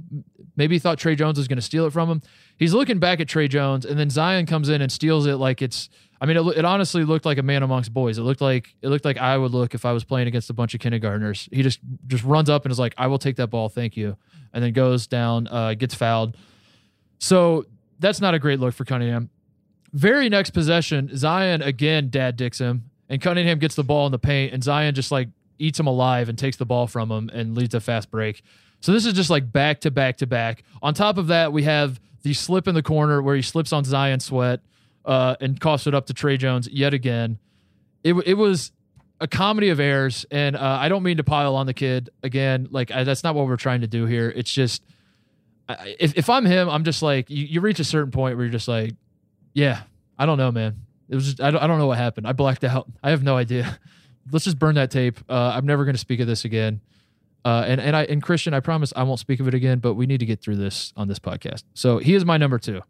Maybe he thought Tre Jones was going to steal it from him. He's looking back at Tre Jones, and then Zion comes in and steals it like it's. I mean, it, it honestly looked like a man amongst boys. It looked like it looked like I would look if I was playing against a bunch of kindergartners. He just just runs up and is like, "I will take that ball, thank you," and then goes down, uh, gets fouled. So that's not a great look for Cunningham. Very next possession, Zion again dad dicks him, and Cunningham gets the ball in the paint, and Zion just like eats him alive and takes the ball from him and leads a fast break. So this is just like back to back to back. On top of that, we have the slip in the corner where he slips on Zion Sweat uh, and coughs it up to Tre Jones yet again. It it was a comedy of errors, and uh, I don't mean to pile on the kid again. Like I, that's not what we're trying to do here. It's just I, if if I'm him, I'm just like you, you reach a certain point where you're just like, yeah, I don't know, man. It was just, I don't I don't know what happened. I blacked out. I have no idea. Let's just burn that tape. Uh, I'm never going to speak of this again. Uh, and and I and Christian, I promise I won't speak of it again. But we need to get through this on this podcast. So he is my number two.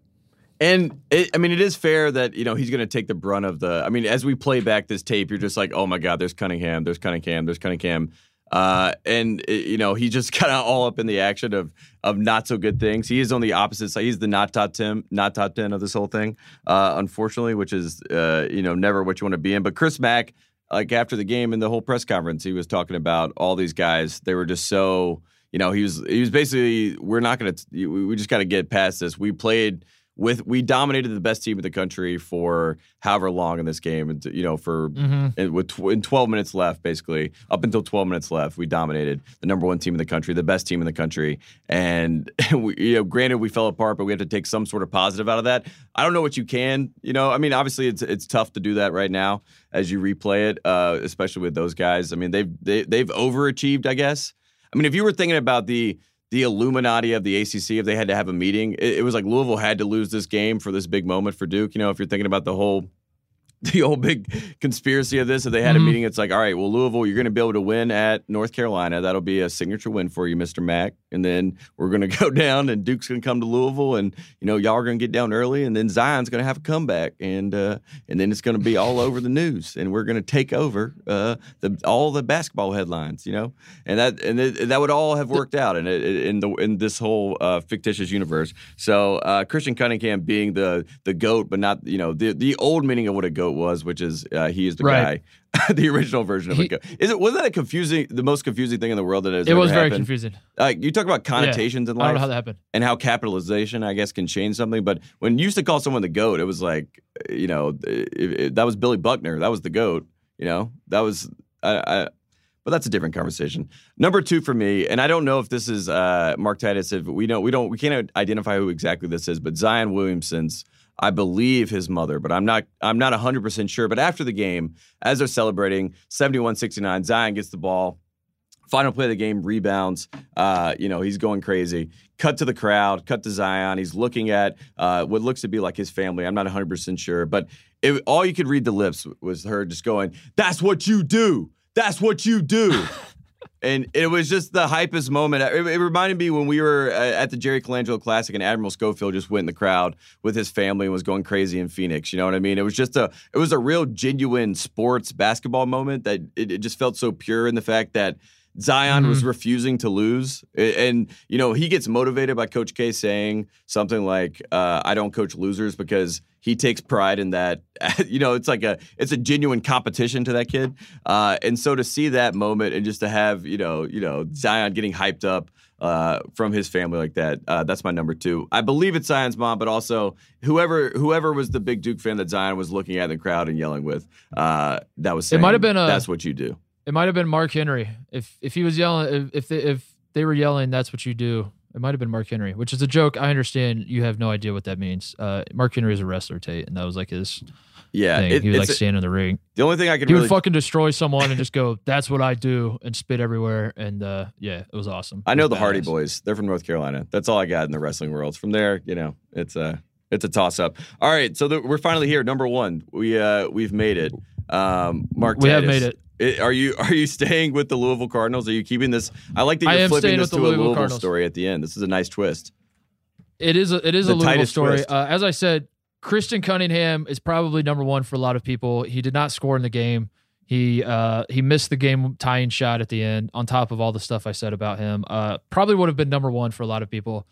And it, I mean, it is fair that you know he's going to take the brunt of the. I mean, as we play back this tape, you're just like, oh my god, there's Cunningham, there's Cunningham, there's Cunningham, uh, and it- you know he just kind of all up in the action of of not so good things. He is on the opposite side. He's the not top ten, not top ten of this whole thing, uh, unfortunately, which is uh, you know never what you want to be in. But Chris Mack, like after the game and the whole press conference, he was talking about all these guys. They were just so you know he was he was basically we're not going to we we just got to get past this. We played with we dominated the best team in the country for however long in this game, and you know for Mhm. with tw- in 12 minutes left, basically up until 12 minutes left, we dominated the number one team in the country, the best team in the country, and we, you know, granted we fell apart, but we have to take some sort of positive out of that. I don't know what you can, you know, I mean, obviously it's it's tough to do that right now as you replay it, uh, especially with those guys. I mean, they've they, they've overachieved, I guess. I mean, if you were thinking about the the Illuminati of the ACC, if they had to have a meeting, it, it was like Louisville had to lose this game for this big moment for Duke. You know, if you're thinking about the whole the whole big conspiracy of this. If they had Mhm. a meeting, it's like, all right, well, Louisville, you're going to be able to win at North Carolina. That'll be a signature win for you, Mr. Mack. And then we're going to go down, and Duke's going to come to Louisville, and you know, y'all are going to get down early, and then Zion's going to have a comeback, and uh, and then it's going to be all over the news, and we're going to take over uh, the all the basketball headlines, you know, and that and it, that would all have worked out in it, in the in this whole uh, fictitious universe. So uh, Christian Cunningham being the the goat, but not you know the the old meaning of what a goat was, which is uh, he is the Right. guy, the original version of a He- goat. Is it was that a confusing, the most confusing thing in the world that has It was very happened? confusing. Uh, you talk about connotations in I don't know how that happened. and how capitalization, I guess, can change something. But when you used to call someone the goat, it was like, you know, it, it- that was Billy Buckner. That was the goat. You know, that was. I, I, but that's a different conversation. Number two for me, and I don't know if this is uh, Mark Titus. If we don't, we don't, we can't identify who exactly this is. But Zion Williamson's, I believe his mother, but I'm not, I'm not 100 percent sure. But after the game, as they're celebrating 71-69, Zion gets the ball. Final play of the game, rebounds. Uh, you know, he's going crazy. Cut to the crowd, cut to Zion. He's looking at uh, what looks to be like his family. I'm not 100% sure, but it, all you could read the lips was her just going, That's what you do. That's what you do. and it was just the hypest moment. It, it reminded me when we were uh, at the Jerry Colangelo Classic and Admiral Schofield just went in the crowd with his family and was going crazy in Phoenix. You know what I mean? It was just a, it was a real genuine sports basketball moment that it, it just felt so pure in the fact that Zion was refusing to lose, and you know he gets motivated by Coach K saying something like, uh, "I don't coach losers," because he takes pride in that. You know, it's like a it's a genuine competition to that kid, uh, and so to see that moment and just to have you know you know Zion getting hyped up uh, from his family like that, uh, that's my number two. I believe it's Zion's mom, but also whoever whoever was the big Duke fan that Zion was looking at in the crowd and yelling with, uh, that was saying, might have been a- that's what you do. It might have been Mark Henry. If if he was yelling, if if they, if they were yelling, that's what you do. It might have been Mark Henry, which is a joke. I understand you have no idea what that means. Uh, Mark Henry is a wrestler, Tate, and that was like his Yeah, thing. it- he would like stand in the ring. the only thing I can He really would fucking destroy someone and just go, "That's what I do," and spit everywhere. And uh, yeah, it was awesome. I know the Hardy. Boys. They're from North Carolina. That's all I got in the wrestling world. From there, you know, it's a it's a toss up. All right, so the, we're finally here. Number one, we uh we've made it. Um, Mark, We have made it. I- Are you are you staying with the Louisville Cardinals? Are you keeping this? I like that you're flipping this to the a Louisville Louisville Cardinals. story at the end. This is a nice twist. It is a, it is The a Louisville story. Uh, as I said, Christian Cunningham is probably number one for a lot of people. He did not score in the game. He uh, he missed the game tying shot at the end. On top of all the stuff I said about him, uh, probably would have been number one for a lot of people.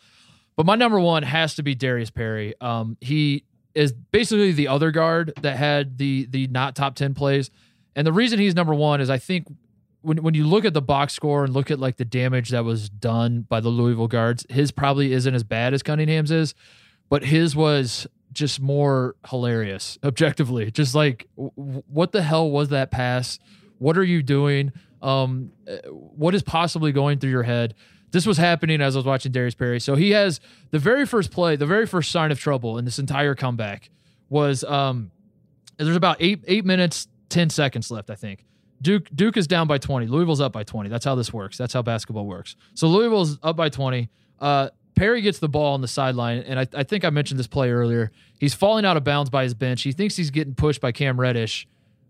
But my number one has to be Darius Perry. Um, he is basically the other guard that had the the not top ten plays, and the reason he's number one is I think when when you look at the box score and look at like the damage that was done by the Louisville guards, his probably isn't as bad as Cunningham's is, but his was just more hilarious objectively. Just like w- what the hell was that pass? What are you doing? Um, uh, what is possibly going through your head? This was happening as I was watching Darius Perry. So he has the very first play, the very first sign of trouble in this entire comeback was um there's about eight eight minutes, ten seconds left, I think. Duke Duke is down by 20. Louisville's up by 20. That's how this works. That's how basketball works. So Louisville's up by 20. Uh, Perry gets the ball on the sideline, and I, I think I mentioned this play earlier. He's falling out of bounds by his bench. He thinks he's getting pushed by Cam Reddish.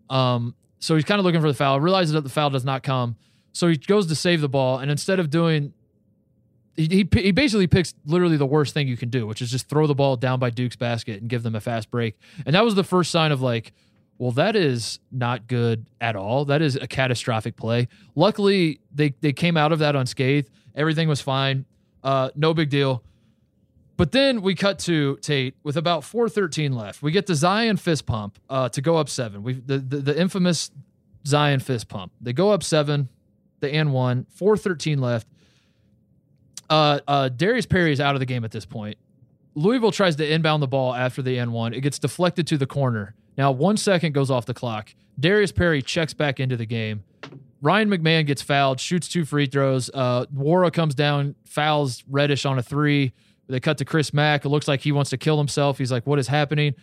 Um, so he's kind of looking for the foul, realizes that the foul does not come. So he goes to save the ball, and instead of doing he, he, he basically picks literally the worst thing you can do, which is just throw the ball down by Duke's basket and give them a fast break. And that was the first sign of like, well, that is not good at all. That is a catastrophic play. Luckily, they they came out of that unscathed. Everything was fine. Uh, no big deal. But then we cut to Tate with about 413 left. We get the Zion fist pump uh, to go up seven. We the, the the infamous Zion fist pump. They go up seven, the and one, 413 left. Uh, uh, Darius Perry is out of the game at this point. Louisville tries to inbound the ball after the N one. It gets deflected to the corner. Now one second goes off the clock. Darius Perry checks back into the game. Ryan McMahon gets fouled, shoots two free throws. Uh, Nwora comes down, fouls Reddish on a three. They cut to Chris Mack. It looks like he wants to kill himself. He's like, "What is happening?"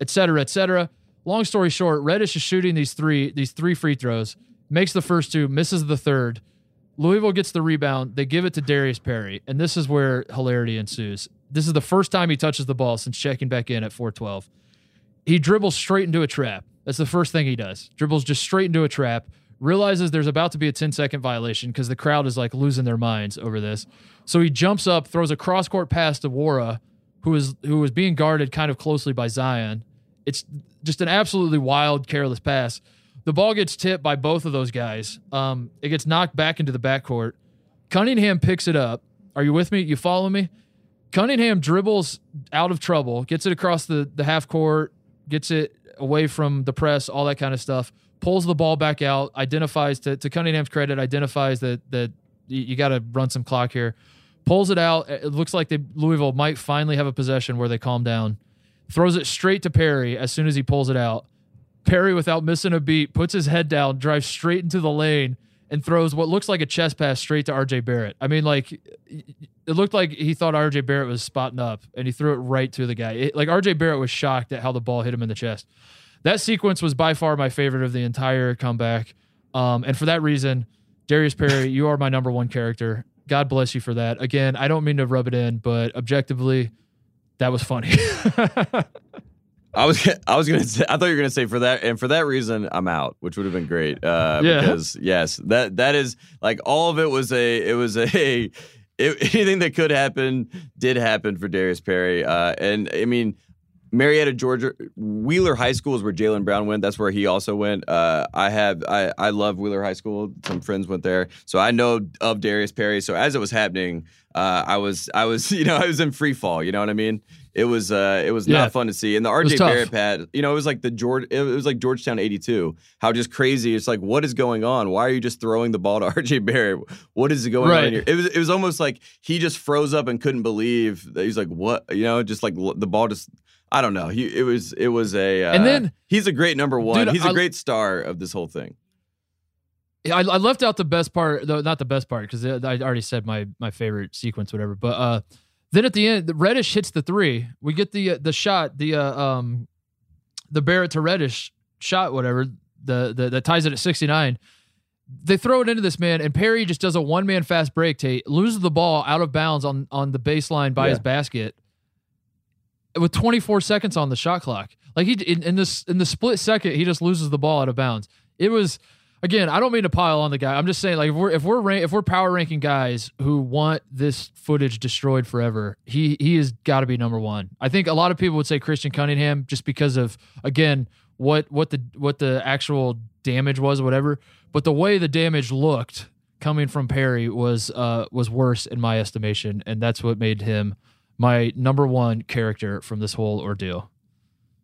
Et cetera, et cetera. Long story short, Reddish is shooting these three these three free throws, makes the first two, misses the third. Louisville gets the rebound. They give it to Darius Perry, and this is where hilarity ensues. This is the first time he touches the ball since checking back in at 412. He dribbles straight into a trap. That's the first thing he does. Dribbles just straight into a trap. Realizes there's about to be a 10 second violation because the crowd is like losing their minds over this. So he jumps up, throws a cross court pass to Nwora, who is who was being guarded kind of closely by Zion. It's just an absolutely wild, careless pass. The ball gets tipped by both of those guys. Um, it gets knocked back into the backcourt. Cunningham picks it up. Are you with me? You follow me? Cunningham dribbles out of trouble, gets it across the, the half court, gets it away from the press, all that kind of stuff, pulls the ball back out, identifies to, to Cunningham's credit, identifies that that you, got to run some clock here, pulls it out. It looks like they, Louisville might finally have a possession where they calm down, throws it straight to Perry as soon as he pulls it out. Perry, without missing a beat, puts his head down, drives straight into the lane, and throws what looks like a chest pass straight to RJ Barrett. I mean, like it looked like he thought RJ Barrett was spotting up, and he threw it right to the guy. It, like RJ Barrett was shocked at how the ball hit him in the chest. That sequence was by far my favorite of the entire comeback, um, and for that reason, Darius Perry, you are my number one character. God bless you for that. Again, I don't mean to rub it in, but objectively, that was funny. I was I was gonna say I thought you were gonna say for that and for that reason I'm out, which would have been great. Uh, Yeah. Because yes, that that is like all of it was a it was a it, anything that could happen did happen for Darius Perry. Uh, and I mean Marietta, Georgia, Wheeler High School is where Jaylen Brown went. That's where he also went. Uh, I have I I love Wheeler High School. Some friends went there, so I know of Darius Perry. So as it was happening, uh, I was I was you know I was in free fall. You know what I mean? It was uh, it was Yeah. not fun to see. And the RJ. Barrett pad, you know, it was like the George, it was like Georgetown '82. How just crazy! It's like, what is going on? Why are you just throwing the ball to RJ Barrett? What is going Right. on here? It was it was almost like he just froze up and couldn't believe that he's like, what? You know, just like the ball just. I don't know. He it was it was a uh, And then- he's a great number one. Dude, he's a I- great star of this whole thing. I, I left out the best part, though not the best part because I already said my my favorite sequence, whatever. But uh, then at the end, the Reddish hits the three. We get the uh, the shot, the uh, um, the Barrett to Reddish shot, whatever. The, the that ties it at sixty nine. They throw it into this man, and Perry just does a one man fast break. Tate loses the ball out of bounds on on the baseline by Yeah. his basket with 24 seconds on the shot clock. Like he in, in this in the split second, he just loses the ball out of bounds. It was again. I don't mean to pile on the guy. I'm just saying like if we're if we're rank, if we're power ranking guys who want this footage destroyed forever, he he has got to be number one. I think a lot of people would say Christian Cunningham just because of again what what the what the actual damage was, whatever. But the way the damage looked coming from Perry was uh was worse in my estimation, and that's what made him my number one character from this whole ordeal.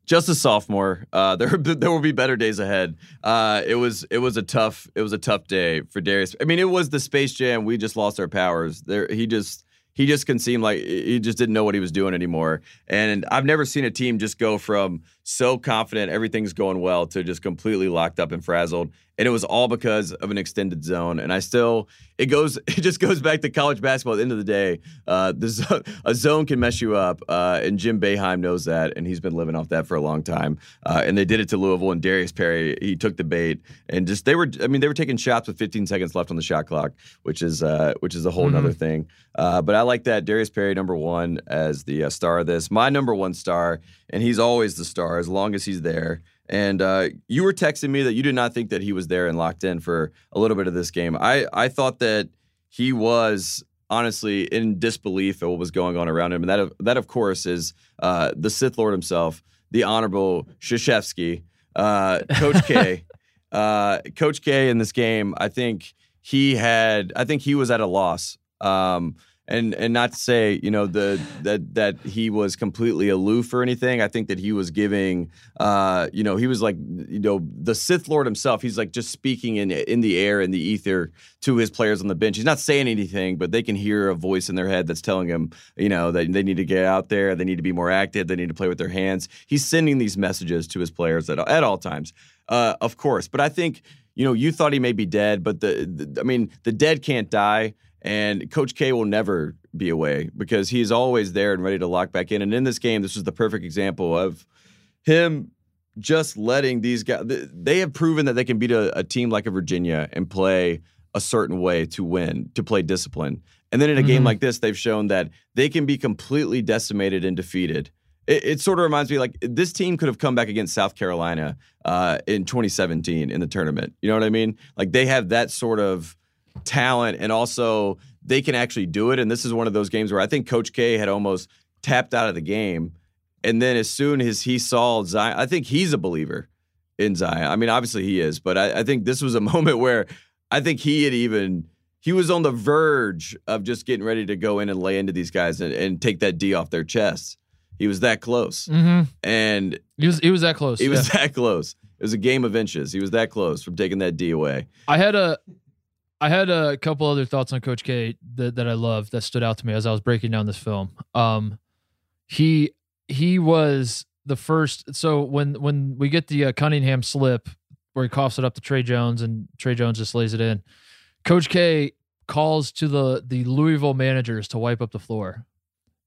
Just a sophomore. Uh, there there will be better days ahead. Uh, it was it was a tough it was a tough day for Darius. I mean, it was the Space Jam. We just lost our powers. There, he just he just can seem like he just didn't know what he was doing anymore. And I've never seen a team just go from so confident everything's going well to just completely locked up and frazzled. And it was all because of an extended zone. And I still it goes it just goes back to college basketball. At the end of the day, uh, the zo- a zone can mess you up, uh, and Jim Boeheim knows that, and he's been living off that for a long time. Uh, and they did it to Louisville, and Darius Perry he took the bait, and just they were I mean they were taking shots with 15 seconds left on the shot clock, which is uh, which is a whole Mhm. nother thing. Uh, but I like that Darius Perry number one as the uh, star of this, my number one star, and he's always the star as long as he's there. And uh, you were texting me that you did not think that he was there and locked in for a little bit of this game. I, I thought that he was honestly in disbelief at what was going on around him. And that, that of course, is uh, the Sith Lord himself, the Honorable Krzyzewski, uh, Coach K. Uh, Coach K in this game, I think he had, I think he was at a loss. Um, and and not to say you know the that that he was completely aloof or anything. I think that he was giving, uh, you know, he was like you know the Sith Lord himself. He's like just speaking in in the air in the ether to his players on the bench. He's not saying anything, but they can hear a voice in their head that's telling him, you know, that they need to get out there, they need to be more active, they need to play with their hands. He's sending these messages to his players at at all times, uh, of course. But I think you know you thought he may be dead, but the, the I mean the dead can't die. And Coach K will never be away because he's always there and ready to lock back in. And in this game, this was the perfect example of him just letting these guys. They have proven that they can beat a, a team like a Virginia and play a certain way to win, to play discipline. And then in a mm-hmm. game like this, they've shown that they can be completely decimated and defeated. It, it, sort of reminds me like this team could have come back against South Carolina uh, in 2017 in the tournament. You know what I mean? Like they have that sort of talent and also they can actually do it. And this is one of those games where I think Coach K had almost tapped out of the game. And then as soon as he saw Zion, I think he's a believer in Zion. I mean, obviously he is, but I, I think this was a moment where I think he had even he was on the verge of just getting ready to go in and lay into these guys and, and take that D off their chests. He was that close, mm-hmm. and he was he was that close. He yeah. was that close. It was a game of inches. He was that close from taking that D away. I had a I had a couple other thoughts on Coach K that, that I loved that stood out to me as I was breaking down this film. Um, he he was the first. So when when we get the uh, Cunningham slip where he coughs it up to Tre Jones and Tre Jones just lays it in, Coach K calls to the the Louisville managers to wipe up the floor.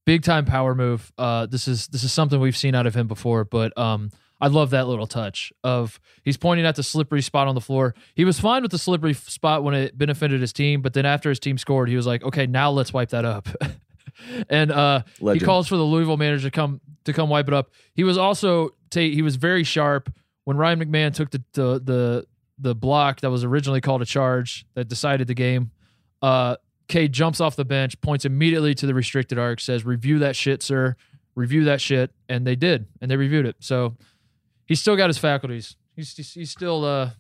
Big time power move. Uh, this is this is something we've seen out of him before, but um, I love that little touch of he's pointing at the slippery spot on the floor. He was fine with the slippery spot when it benefited his team, but then after his team scored, he was like, "Okay, now let's wipe that up." and uh, he calls for the Louisville manager to come to come wipe it up. He was also he was very sharp when Ryan McMahon took the the the, the block that was originally called a charge that decided the game. Uh, K jumps off the bench, points immediately to the restricted arc, says, "Review that shit, sir. Review that shit." And they did, and they reviewed it. So he's still got his faculties. He's he's, he's still uh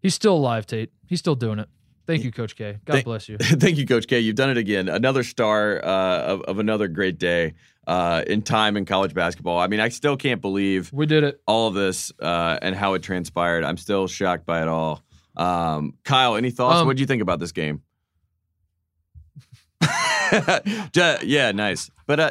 he's still alive, Tate. He's still doing it. Thank you, Coach K. God thank, bless you. thank you, Coach K. You've done it again. Another star uh, of, of another great day uh, in time in college basketball. I mean, I still can't believe we did it. All of this uh, and how it transpired. I'm still shocked by it all. Um, Kyle, any thoughts? Um, what do you think about this game? yeah, nice. But uh,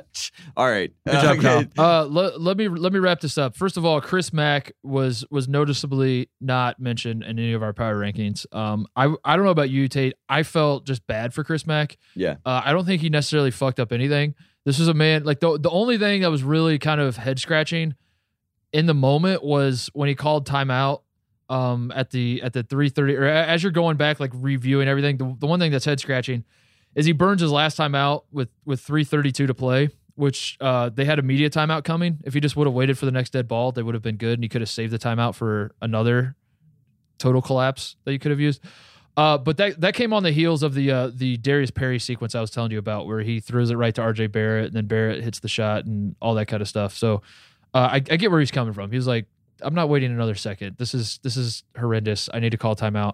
all right. Good job, Kyle. Uh, let, let me let me wrap this up. First of all, Chris Mack was was noticeably not mentioned in any of our power rankings. Um, I I don't know about you, Tate. I felt just bad for Chris Mack. Yeah. Uh, I don't think he necessarily fucked up anything. This was a man like the the only thing that was really kind of head scratching in the moment was when he called timeout um at the at the 330 or as you're going back like reviewing everything the, the one thing that's head scratching is he burns his last time out with with 332 to play which uh, they had a media timeout coming if he just would have waited for the next dead ball they would have been good and he could have saved the timeout for another total collapse that you could have used uh, but that that came on the heels of the uh, the Darius Perry sequence I was telling you about, where he throws it right to RJ Barrett, and then Barrett hits the shot and all that kind of stuff. So uh, I, I, get where he's coming from. He's like, I'm not waiting another second. This is this is horrendous. I need to call timeout.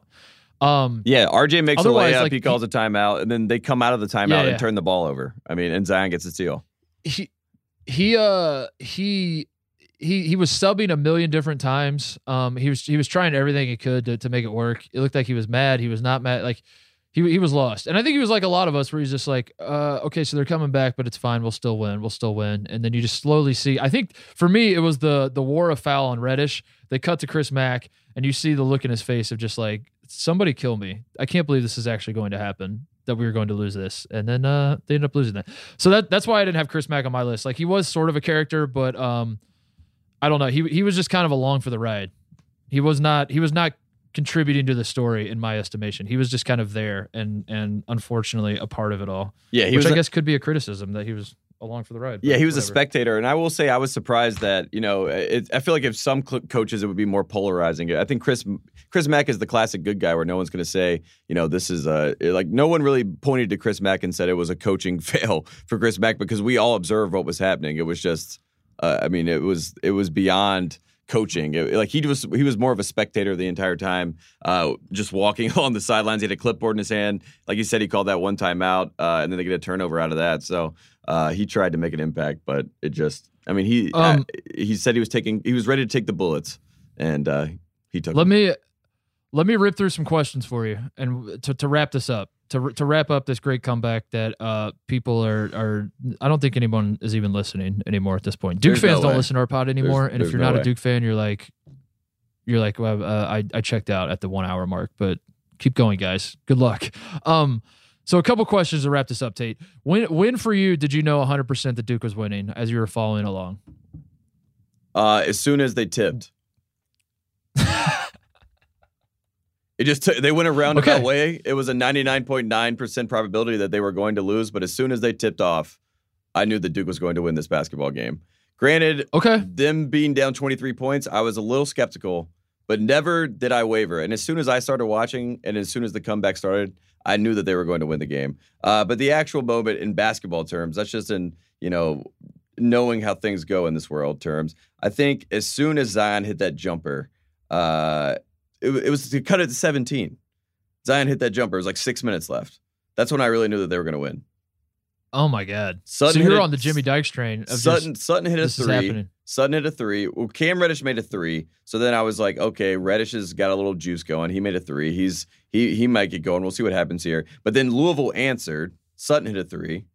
Um, yeah, RJ makes a layup. Like, he calls he, a timeout, and then they come out of the timeout yeah, yeah. and turn the ball over. I mean, and Zion gets a steal. He he uh he he he was subbing a million different times. Um, he was he was trying everything he could to to make it work. It looked like he was mad. He was not mad. Like he he was lost. And I think he was like a lot of us where he's just like, uh, okay, so they're coming back, but it's fine. We'll still win. We'll still win. And then you just slowly see. I think for me, it was the the Nwora foul on Reddish. They cut to Chris Mack, and you see the look in his face of just like, somebody kill me. I can't believe this is actually going to happen. That we were going to lose this, and then uh, they ended up losing that. So that that's why I didn't have Chris Mack on my list. Like he was sort of a character, but um, I don't know. He he was just kind of along for the ride. He was not. He was not contributing to the story in my estimation. He was just kind of there and and unfortunately a part of it all. Yeah, he which I guess could be a criticism that he was along for the ride. Yeah, he was whatever. a spectator, and I will say I was surprised that you know it, I feel like if some cl- coaches it would be more polarizing. I think Chris Chris Mack is the classic good guy where no one's going to say you know this is a like no one really pointed to Chris Mack and said it was a coaching fail for Chris Mack because we all observed what was happening. It was just uh, I mean it was it was beyond coaching. It- like he was he was more of a spectator the entire time, uh, just walking along the sidelines. He had a clipboard in his hand. Like you said, he called that one time out, uh, and then they get a turnover out of that. So uh, he tried to make an impact, but it just. I mean, he Um, he said he was taking he was ready to take the bullets, and uh, he took. Let them. me let me rip through some questions for you, and to, to wrap this up, to to wrap up this great comeback that uh, people are are. I don't think anyone is even listening anymore at this point. Duke There's fans no don't way. listen to our pod anymore, and if you're no not way. a Duke fan, you're like, you're like, well, uh, I I checked out at the one hour mark, but keep going, guys. Good luck. Um. So a couple questions to wrap this up, Tate. When when for you did you know 100% that Duke was winning as you were following along? Uh, as soon as they tipped. It just took, they went a roundabout Okay. way. It was a 99.9% probability that they were going to lose, but as soon as they tipped off, I knew that Duke was going to win this basketball game. Granted, Okay. them being down 23 points, I was a little skeptical, but never did I waver. And as soon as I started watching and as soon as the comeback started, I knew that they were going to win the game. Uh, but the actual moment in basketball terms, that's just in, you know, knowing how things go in this world terms. I think as soon as Zion hit that jumper, uh, it, it was to cut it to 17. Zion hit that jumper. It was like six minutes left. That's when I really knew that they were going to win. Oh my God. Sutton so you're on the Jimmy Dykes train. Of Sutton, just, Sutton hit a three. Sutton hit a three. Well, Cam Reddish made a three. So then I was like, okay, Reddish has got a little juice going. He made a three. He's he he might get going. We'll see what happens here. But then Louisville answered. Sutton hit a three.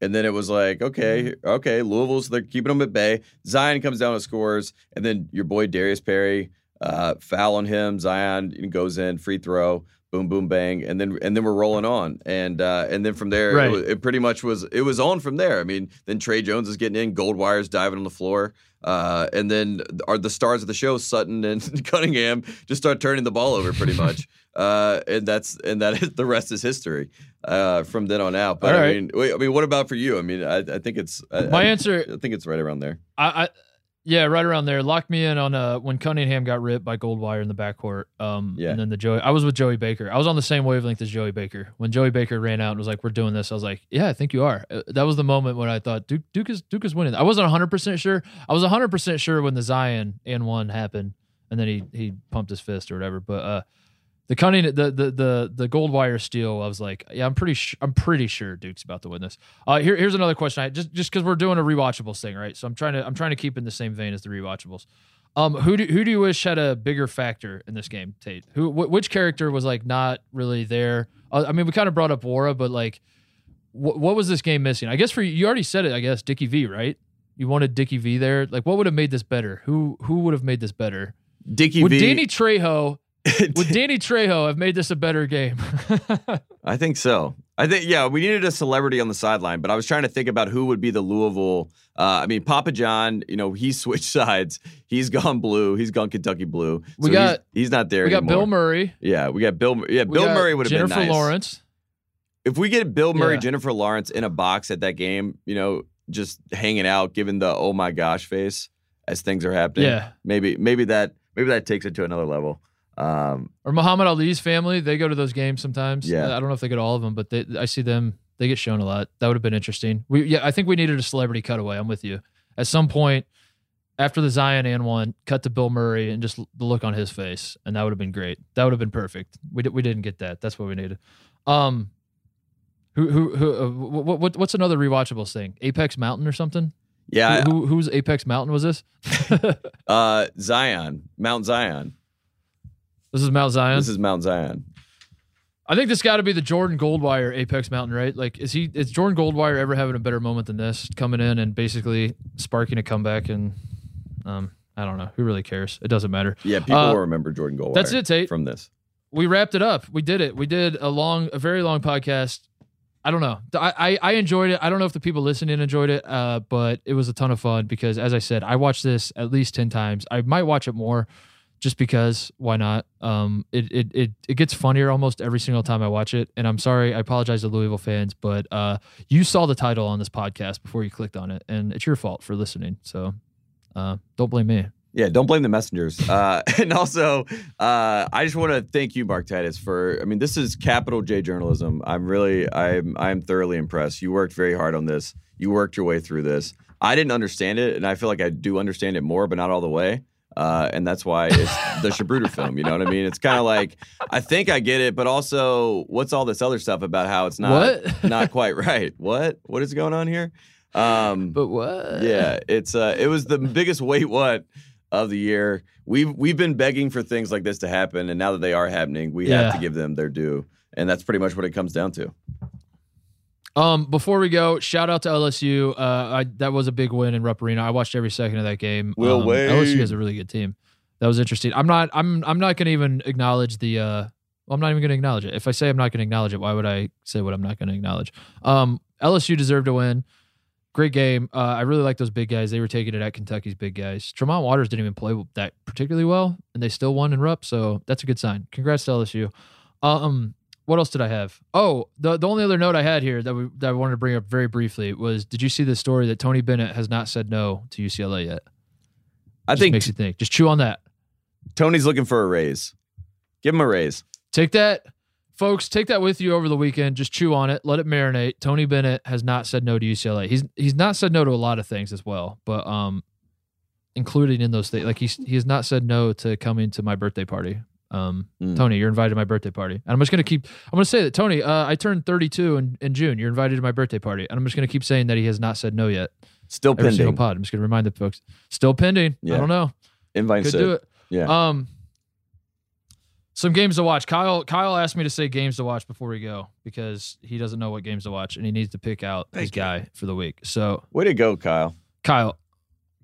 And then it was like, okay, mm-hmm. okay, Louisville's they're keeping them at bay. Zion comes down and scores, and then your boy Darius Perry, uh, foul on him. Zion goes in, free throw, boom, boom, bang, and then and then we're rolling on, and uh, and then from there, Right. it, it pretty much was it was on from there. I mean, then Trey Jones is getting in, Goldwire's diving on the floor, uh, and then are the stars of the show, Sutton and Cunningham, just start turning the ball over pretty much, uh, and that's and that is the rest is history uh, from then on out. But All I mean, wait, I mean, what about for you? I mean, I, I think it's I, My I, answer, I think it's right around there. I, I, yeah, right around there. Lock me in on uh when Cunningham got ripped by Goldwire in the backcourt. Um, Yeah. and then the Joey. I was with Joey Baker. I was on the same wavelength as Joey Baker. When Joey Baker ran out and was like, "We're doing this," I was like, "Yeah, I think you are." Uh, That was the moment when I thought Duke, Duke is Duke is winning. I wasn't 100 percent sure. I was 100 percent sure when the Zion and one happened, and then he he pumped his fist or whatever. But uh, the Cunning, the the the the Goldwire steal, I was like, yeah, I'm pretty sh- I'm pretty sure Duke's about to win this. Uh, here, here's another question. I just just because we're doing a rewatchables thing, right? So I'm trying to I'm trying to keep in the same vein as the rewatchables. Um, who do who do you wish had a bigger factor in this game, Tate? Who wh- which character was like not really there? Uh, I mean, we kind of brought up Nwora, but like, wh- what was this game missing? I guess for you, you already said it. I guess Dickie V, right? You wanted Dickie V there. Like, what would have made this better? Who who would have made this better? Dickie Would V. Danny Trejo would Danny Trejo have made this a better game? I think so. I think yeah, we needed a celebrity on the sideline, but I was trying to think about who would be the Louisville. Uh, I mean, Papa John. You know, he switched sides. He's gone blue. He's gone Kentucky blue. We got- he's, he's not there we got anymore. Bill Murray. Yeah, we got Bill. Yeah, We Bill Murray would have been nice. Jennifer. Lawrence. If we get Bill Murray, Yeah. Jennifer Lawrence in a box at that game, you know, just hanging out, giving the oh my gosh face as things are happening. Yeah. maybe maybe that maybe that takes it to another level. Um, or Muhammad Ali's family. They go to those games sometimes. Yeah. I don't know if they go to all of them, but they, I see them. They get shown a lot. That would have been interesting. We, yeah, I think we needed a celebrity cutaway. I'm with you. At some point after the Zion and one, cut to Bill Murray and just the look on his face, and that would have been great. That would have been perfect. We did, we didn't get that. That's what we needed. Um, who who who? Uh, what, what what's another rewatchable thing? Apex Mountain or something? yeah, who, who whose Apex Mountain was this? uh, Zion, Mount Zion. This is Mount Zion. This is Mount Zion. I think this got to be the Jordan Goldwire Apex Mountain, right? Like, is he is Jordan Goldwire ever having a better moment than this? Coming in and basically sparking a comeback, and um, I don't know who really cares. It doesn't matter. Yeah, people Uh, will remember Jordan Goldwire. that's it, Tate. From this, We wrapped it up. We did it. We did a long, a very long podcast. I don't know. I, I, I enjoyed it. I don't know if the people listening enjoyed it, uh, but it was a ton of fun because, as I said, I watched this at least ten times. I might watch it more, just because. Why not? Um, it it it it gets funnier almost every single time I watch it. And I'm sorry, I apologize to Louisville fans, but uh, you saw the title on this podcast before you clicked on it, and it's your fault for listening. So, uh, don't blame me. yeah. Don't blame the messengers. Uh, and also, uh, I just want to thank you, Mark Titus, for. I mean, this is capital J journalism. I'm really, I'm, I'm thoroughly impressed. You worked very hard on this. You worked your way through this. I didn't understand it, and I feel like I do understand it more, but not all the way. Uh, and that's why it's the Zapruder film. You know what I mean? It's kind of like I think I get it, but also what's all this other stuff about how it's not not quite right? What what is going on here? Um, But what? yeah, it's uh, it was the biggest wait what of the year. We've we've been begging for things like this to happen, and now that they are happening, we have to give them their due, and that's pretty much what it comes down to. Um, before we go, shout out to LSU. Uh, I, that was a big win in Rupp Arena. I watched every second of that game. Will um, Wade. LSU has a really good team. That was interesting. I'm not. I'm. I'm not going to even acknowledge the. Uh, well, I'm not even going to acknowledge it. If I say I'm not going to acknowledge it, why would I say what I'm not going to acknowledge? Um, LSU deserved to win. Great game. Uh, I really like those big guys. They were taking it at Kentucky's big guys. Tremont Waters didn't even play that particularly well, and they still won in Rupp. So that's a good sign. Congrats to LSU. Um, what else did I have? Oh, the the only other note I had here that we that I wanted to bring up very briefly was: Did you see the story that Tony Bennett has not said no to UCLA yet? I Just think makes you think. Just chew on that. Tony's looking for a raise. Give him a raise. Take that, folks. Take that with you over the weekend. Just chew on it. Let it marinate. Tony Bennett has not said no to UCLA. He's he's not said no to a lot of things as well, but um, including in those things, like he's he has not said no to coming to my birthday party. Um, Mm. Tony, you're invited to my birthday party, and I'm just gonna keep. I'm gonna say that Tony. Uh, I turned 32 in, in June. You're invited to my birthday party, and I'm just gonna keep saying that he has not said no yet. Still Every single pending. pod. I'm just gonna remind the folks. Still pending. Yeah. I don't know. Invite Could Sid. do it. Yeah. Um, some games to watch. Kyle Kyle asked me to say games to watch before we go because he doesn't know what games to watch and he needs to pick out his you. guy for the week. So Way to go, Kyle. Kyle,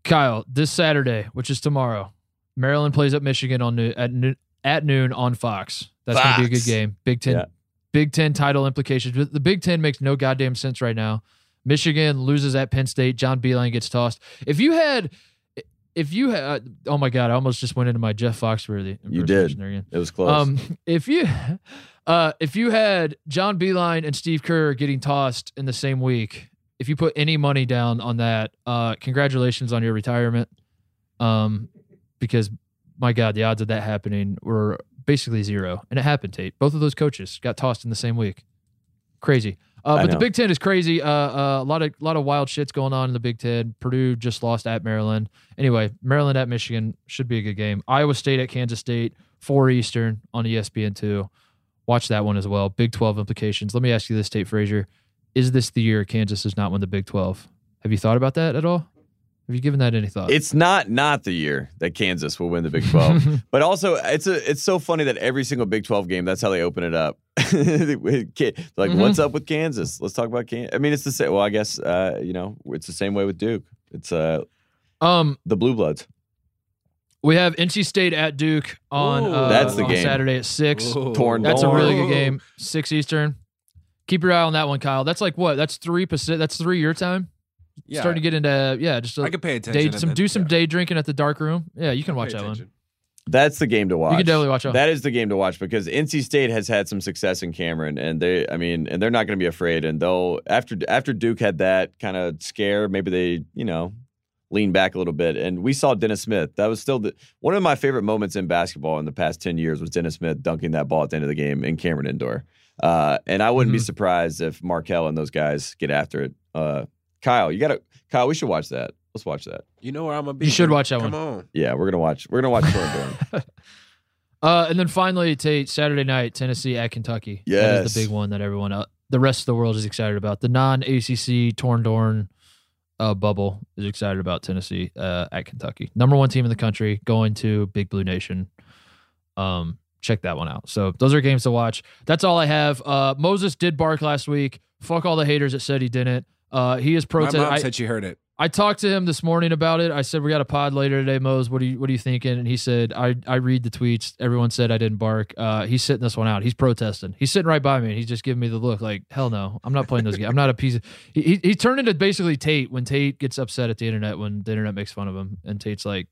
Kyle, this Saturday, which is tomorrow, Maryland plays at Michigan on noon, at noon, at noon on Fox. That's gonna be a good game. Big Ten, Yeah. Big Ten title implications. The Big Ten makes no goddamn sense right now. Michigan loses at Penn State. John Beilein gets tossed. If you had, if you had, oh my god, I almost just went into my Jeff Foxworthy. You did. there again. It was close. Um, if you, uh, if you had John Beilein and Steve Kerr getting tossed in the same week, if you put any money down on that, uh, congratulations on your retirement. Um, because my God, the odds of that happening were basically zero, and it happened. Tate, both of those coaches got tossed in the same week. Crazy. Uh, but the. Big Ten is crazy. Uh, uh, a lot of lot of wild shits going on in the Big Ten. Purdue just lost at Maryland. Anyway, Maryland at Michigan should be a good game. Iowa State at Kansas State, four Eastern on ESPN two. Watch that one as well. Big Twelve implications. Let me ask you this, Tate Frazier: Is this the year Kansas does not win the Big Twelve? Have you thought about that at all? Have you given that any thought? it's not not the year that Kansas will win the Big 12. but also it's a it's so funny that every single Big 12 game that's how they open it up. With Ka- like Mhm. what's up with Kansas? Let's talk about Kansas. I mean it's the same well I guess uh you know it's the same way with Duke. It's uh um, the Blue Bloods. we have NC State at Duke on Ooh. uh, That's the on game. Saturday at six. Ooh. Torn That's a really good game. Six Eastern. Keep your eye on that one, Kyle. That's like what? That's three Pacific. That's three your time. Yeah, Starting to get into yeah, just a, I could pay attention. day, some then- do some yeah. day drinking at the dark room. Yeah, you can watch that one. That's the game to watch. You can definitely watch that. That is the game to watch because NC State has had some success in Cameron, and they, I mean, and they're not going to be afraid. And they'll after after Duke had that kind of scare, maybe they, you know, lean back a little bit. And we saw Dennis Smith. That was still the, one of my favorite moments in basketball in the past ten years was Dennis Smith dunking that ball at the end of the game in Cameron Indoor. Uh, and I wouldn't be Mhm. surprised if Markell and those guys get after it. Uh, Kyle, you got to Kyle. We should watch that. Let's watch that. You know where I'm gonna be. You should watch that Come one. on. Yeah, we're gonna watch. We're gonna watch Torin Dorn. Uh, and then finally, Tate Saturday night, Tennessee at Kentucky. that is the big one that everyone, uh, the rest of the world is excited about. The non ACC Torin Dorn uh, bubble is excited about Tennessee uh, at Kentucky. Number one team in the country going to Big Blue Nation. Um, check that one out. So those are games to watch. That's all I have. Uh, Moses did bark last week. Fuck all the haters that said he didn't. Uh, he is My protesting. mom I, said she heard it. I talked to him this morning about it. I said we got a pod later today, Mose. What are you What are you thinking? And he said I I read the tweets. Everyone said I didn't bark. Uh, he's sitting this one out. He's protesting. He's sitting right by me. and He's just giving me the look like hell no. I'm not playing those games. I'm not a piece of. He, he he turned into basically Tate when Tate gets upset at the internet when the internet makes fun of him and Tate's like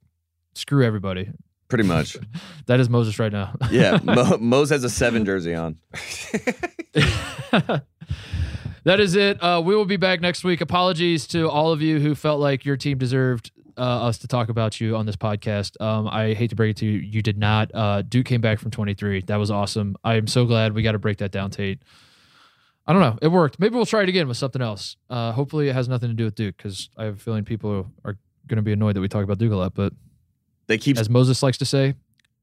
screw everybody. Pretty much. That is Moses right now. Yeah, Mo, Mose has a seven jersey on. that is it. Uh, we will be back next week. Apologies to all of you who felt like your team deserved uh, us to talk about you on this podcast. Um, I hate to break it to you, you did not. Uh, Duke came back from 23. That was awesome. I am so glad we got to break that down, Tate. I don't know. It worked. Maybe we'll try it again with something else. Uh, hopefully, it has nothing to do with Duke because I have a feeling people are going to be annoyed that we talk about Duke a lot. But They keep As Moses likes to say,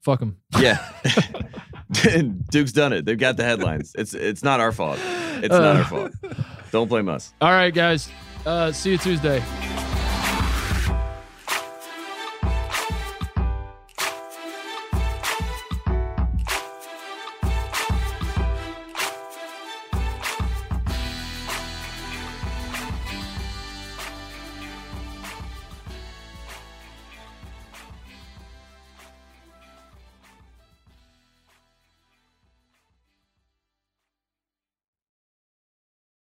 fuck them. yeah. Duke's done it. They've got the headlines. It's it's not our fault. It's not Uh. our fault. Don't blame us. All right, guys. Uh, see you Tuesday.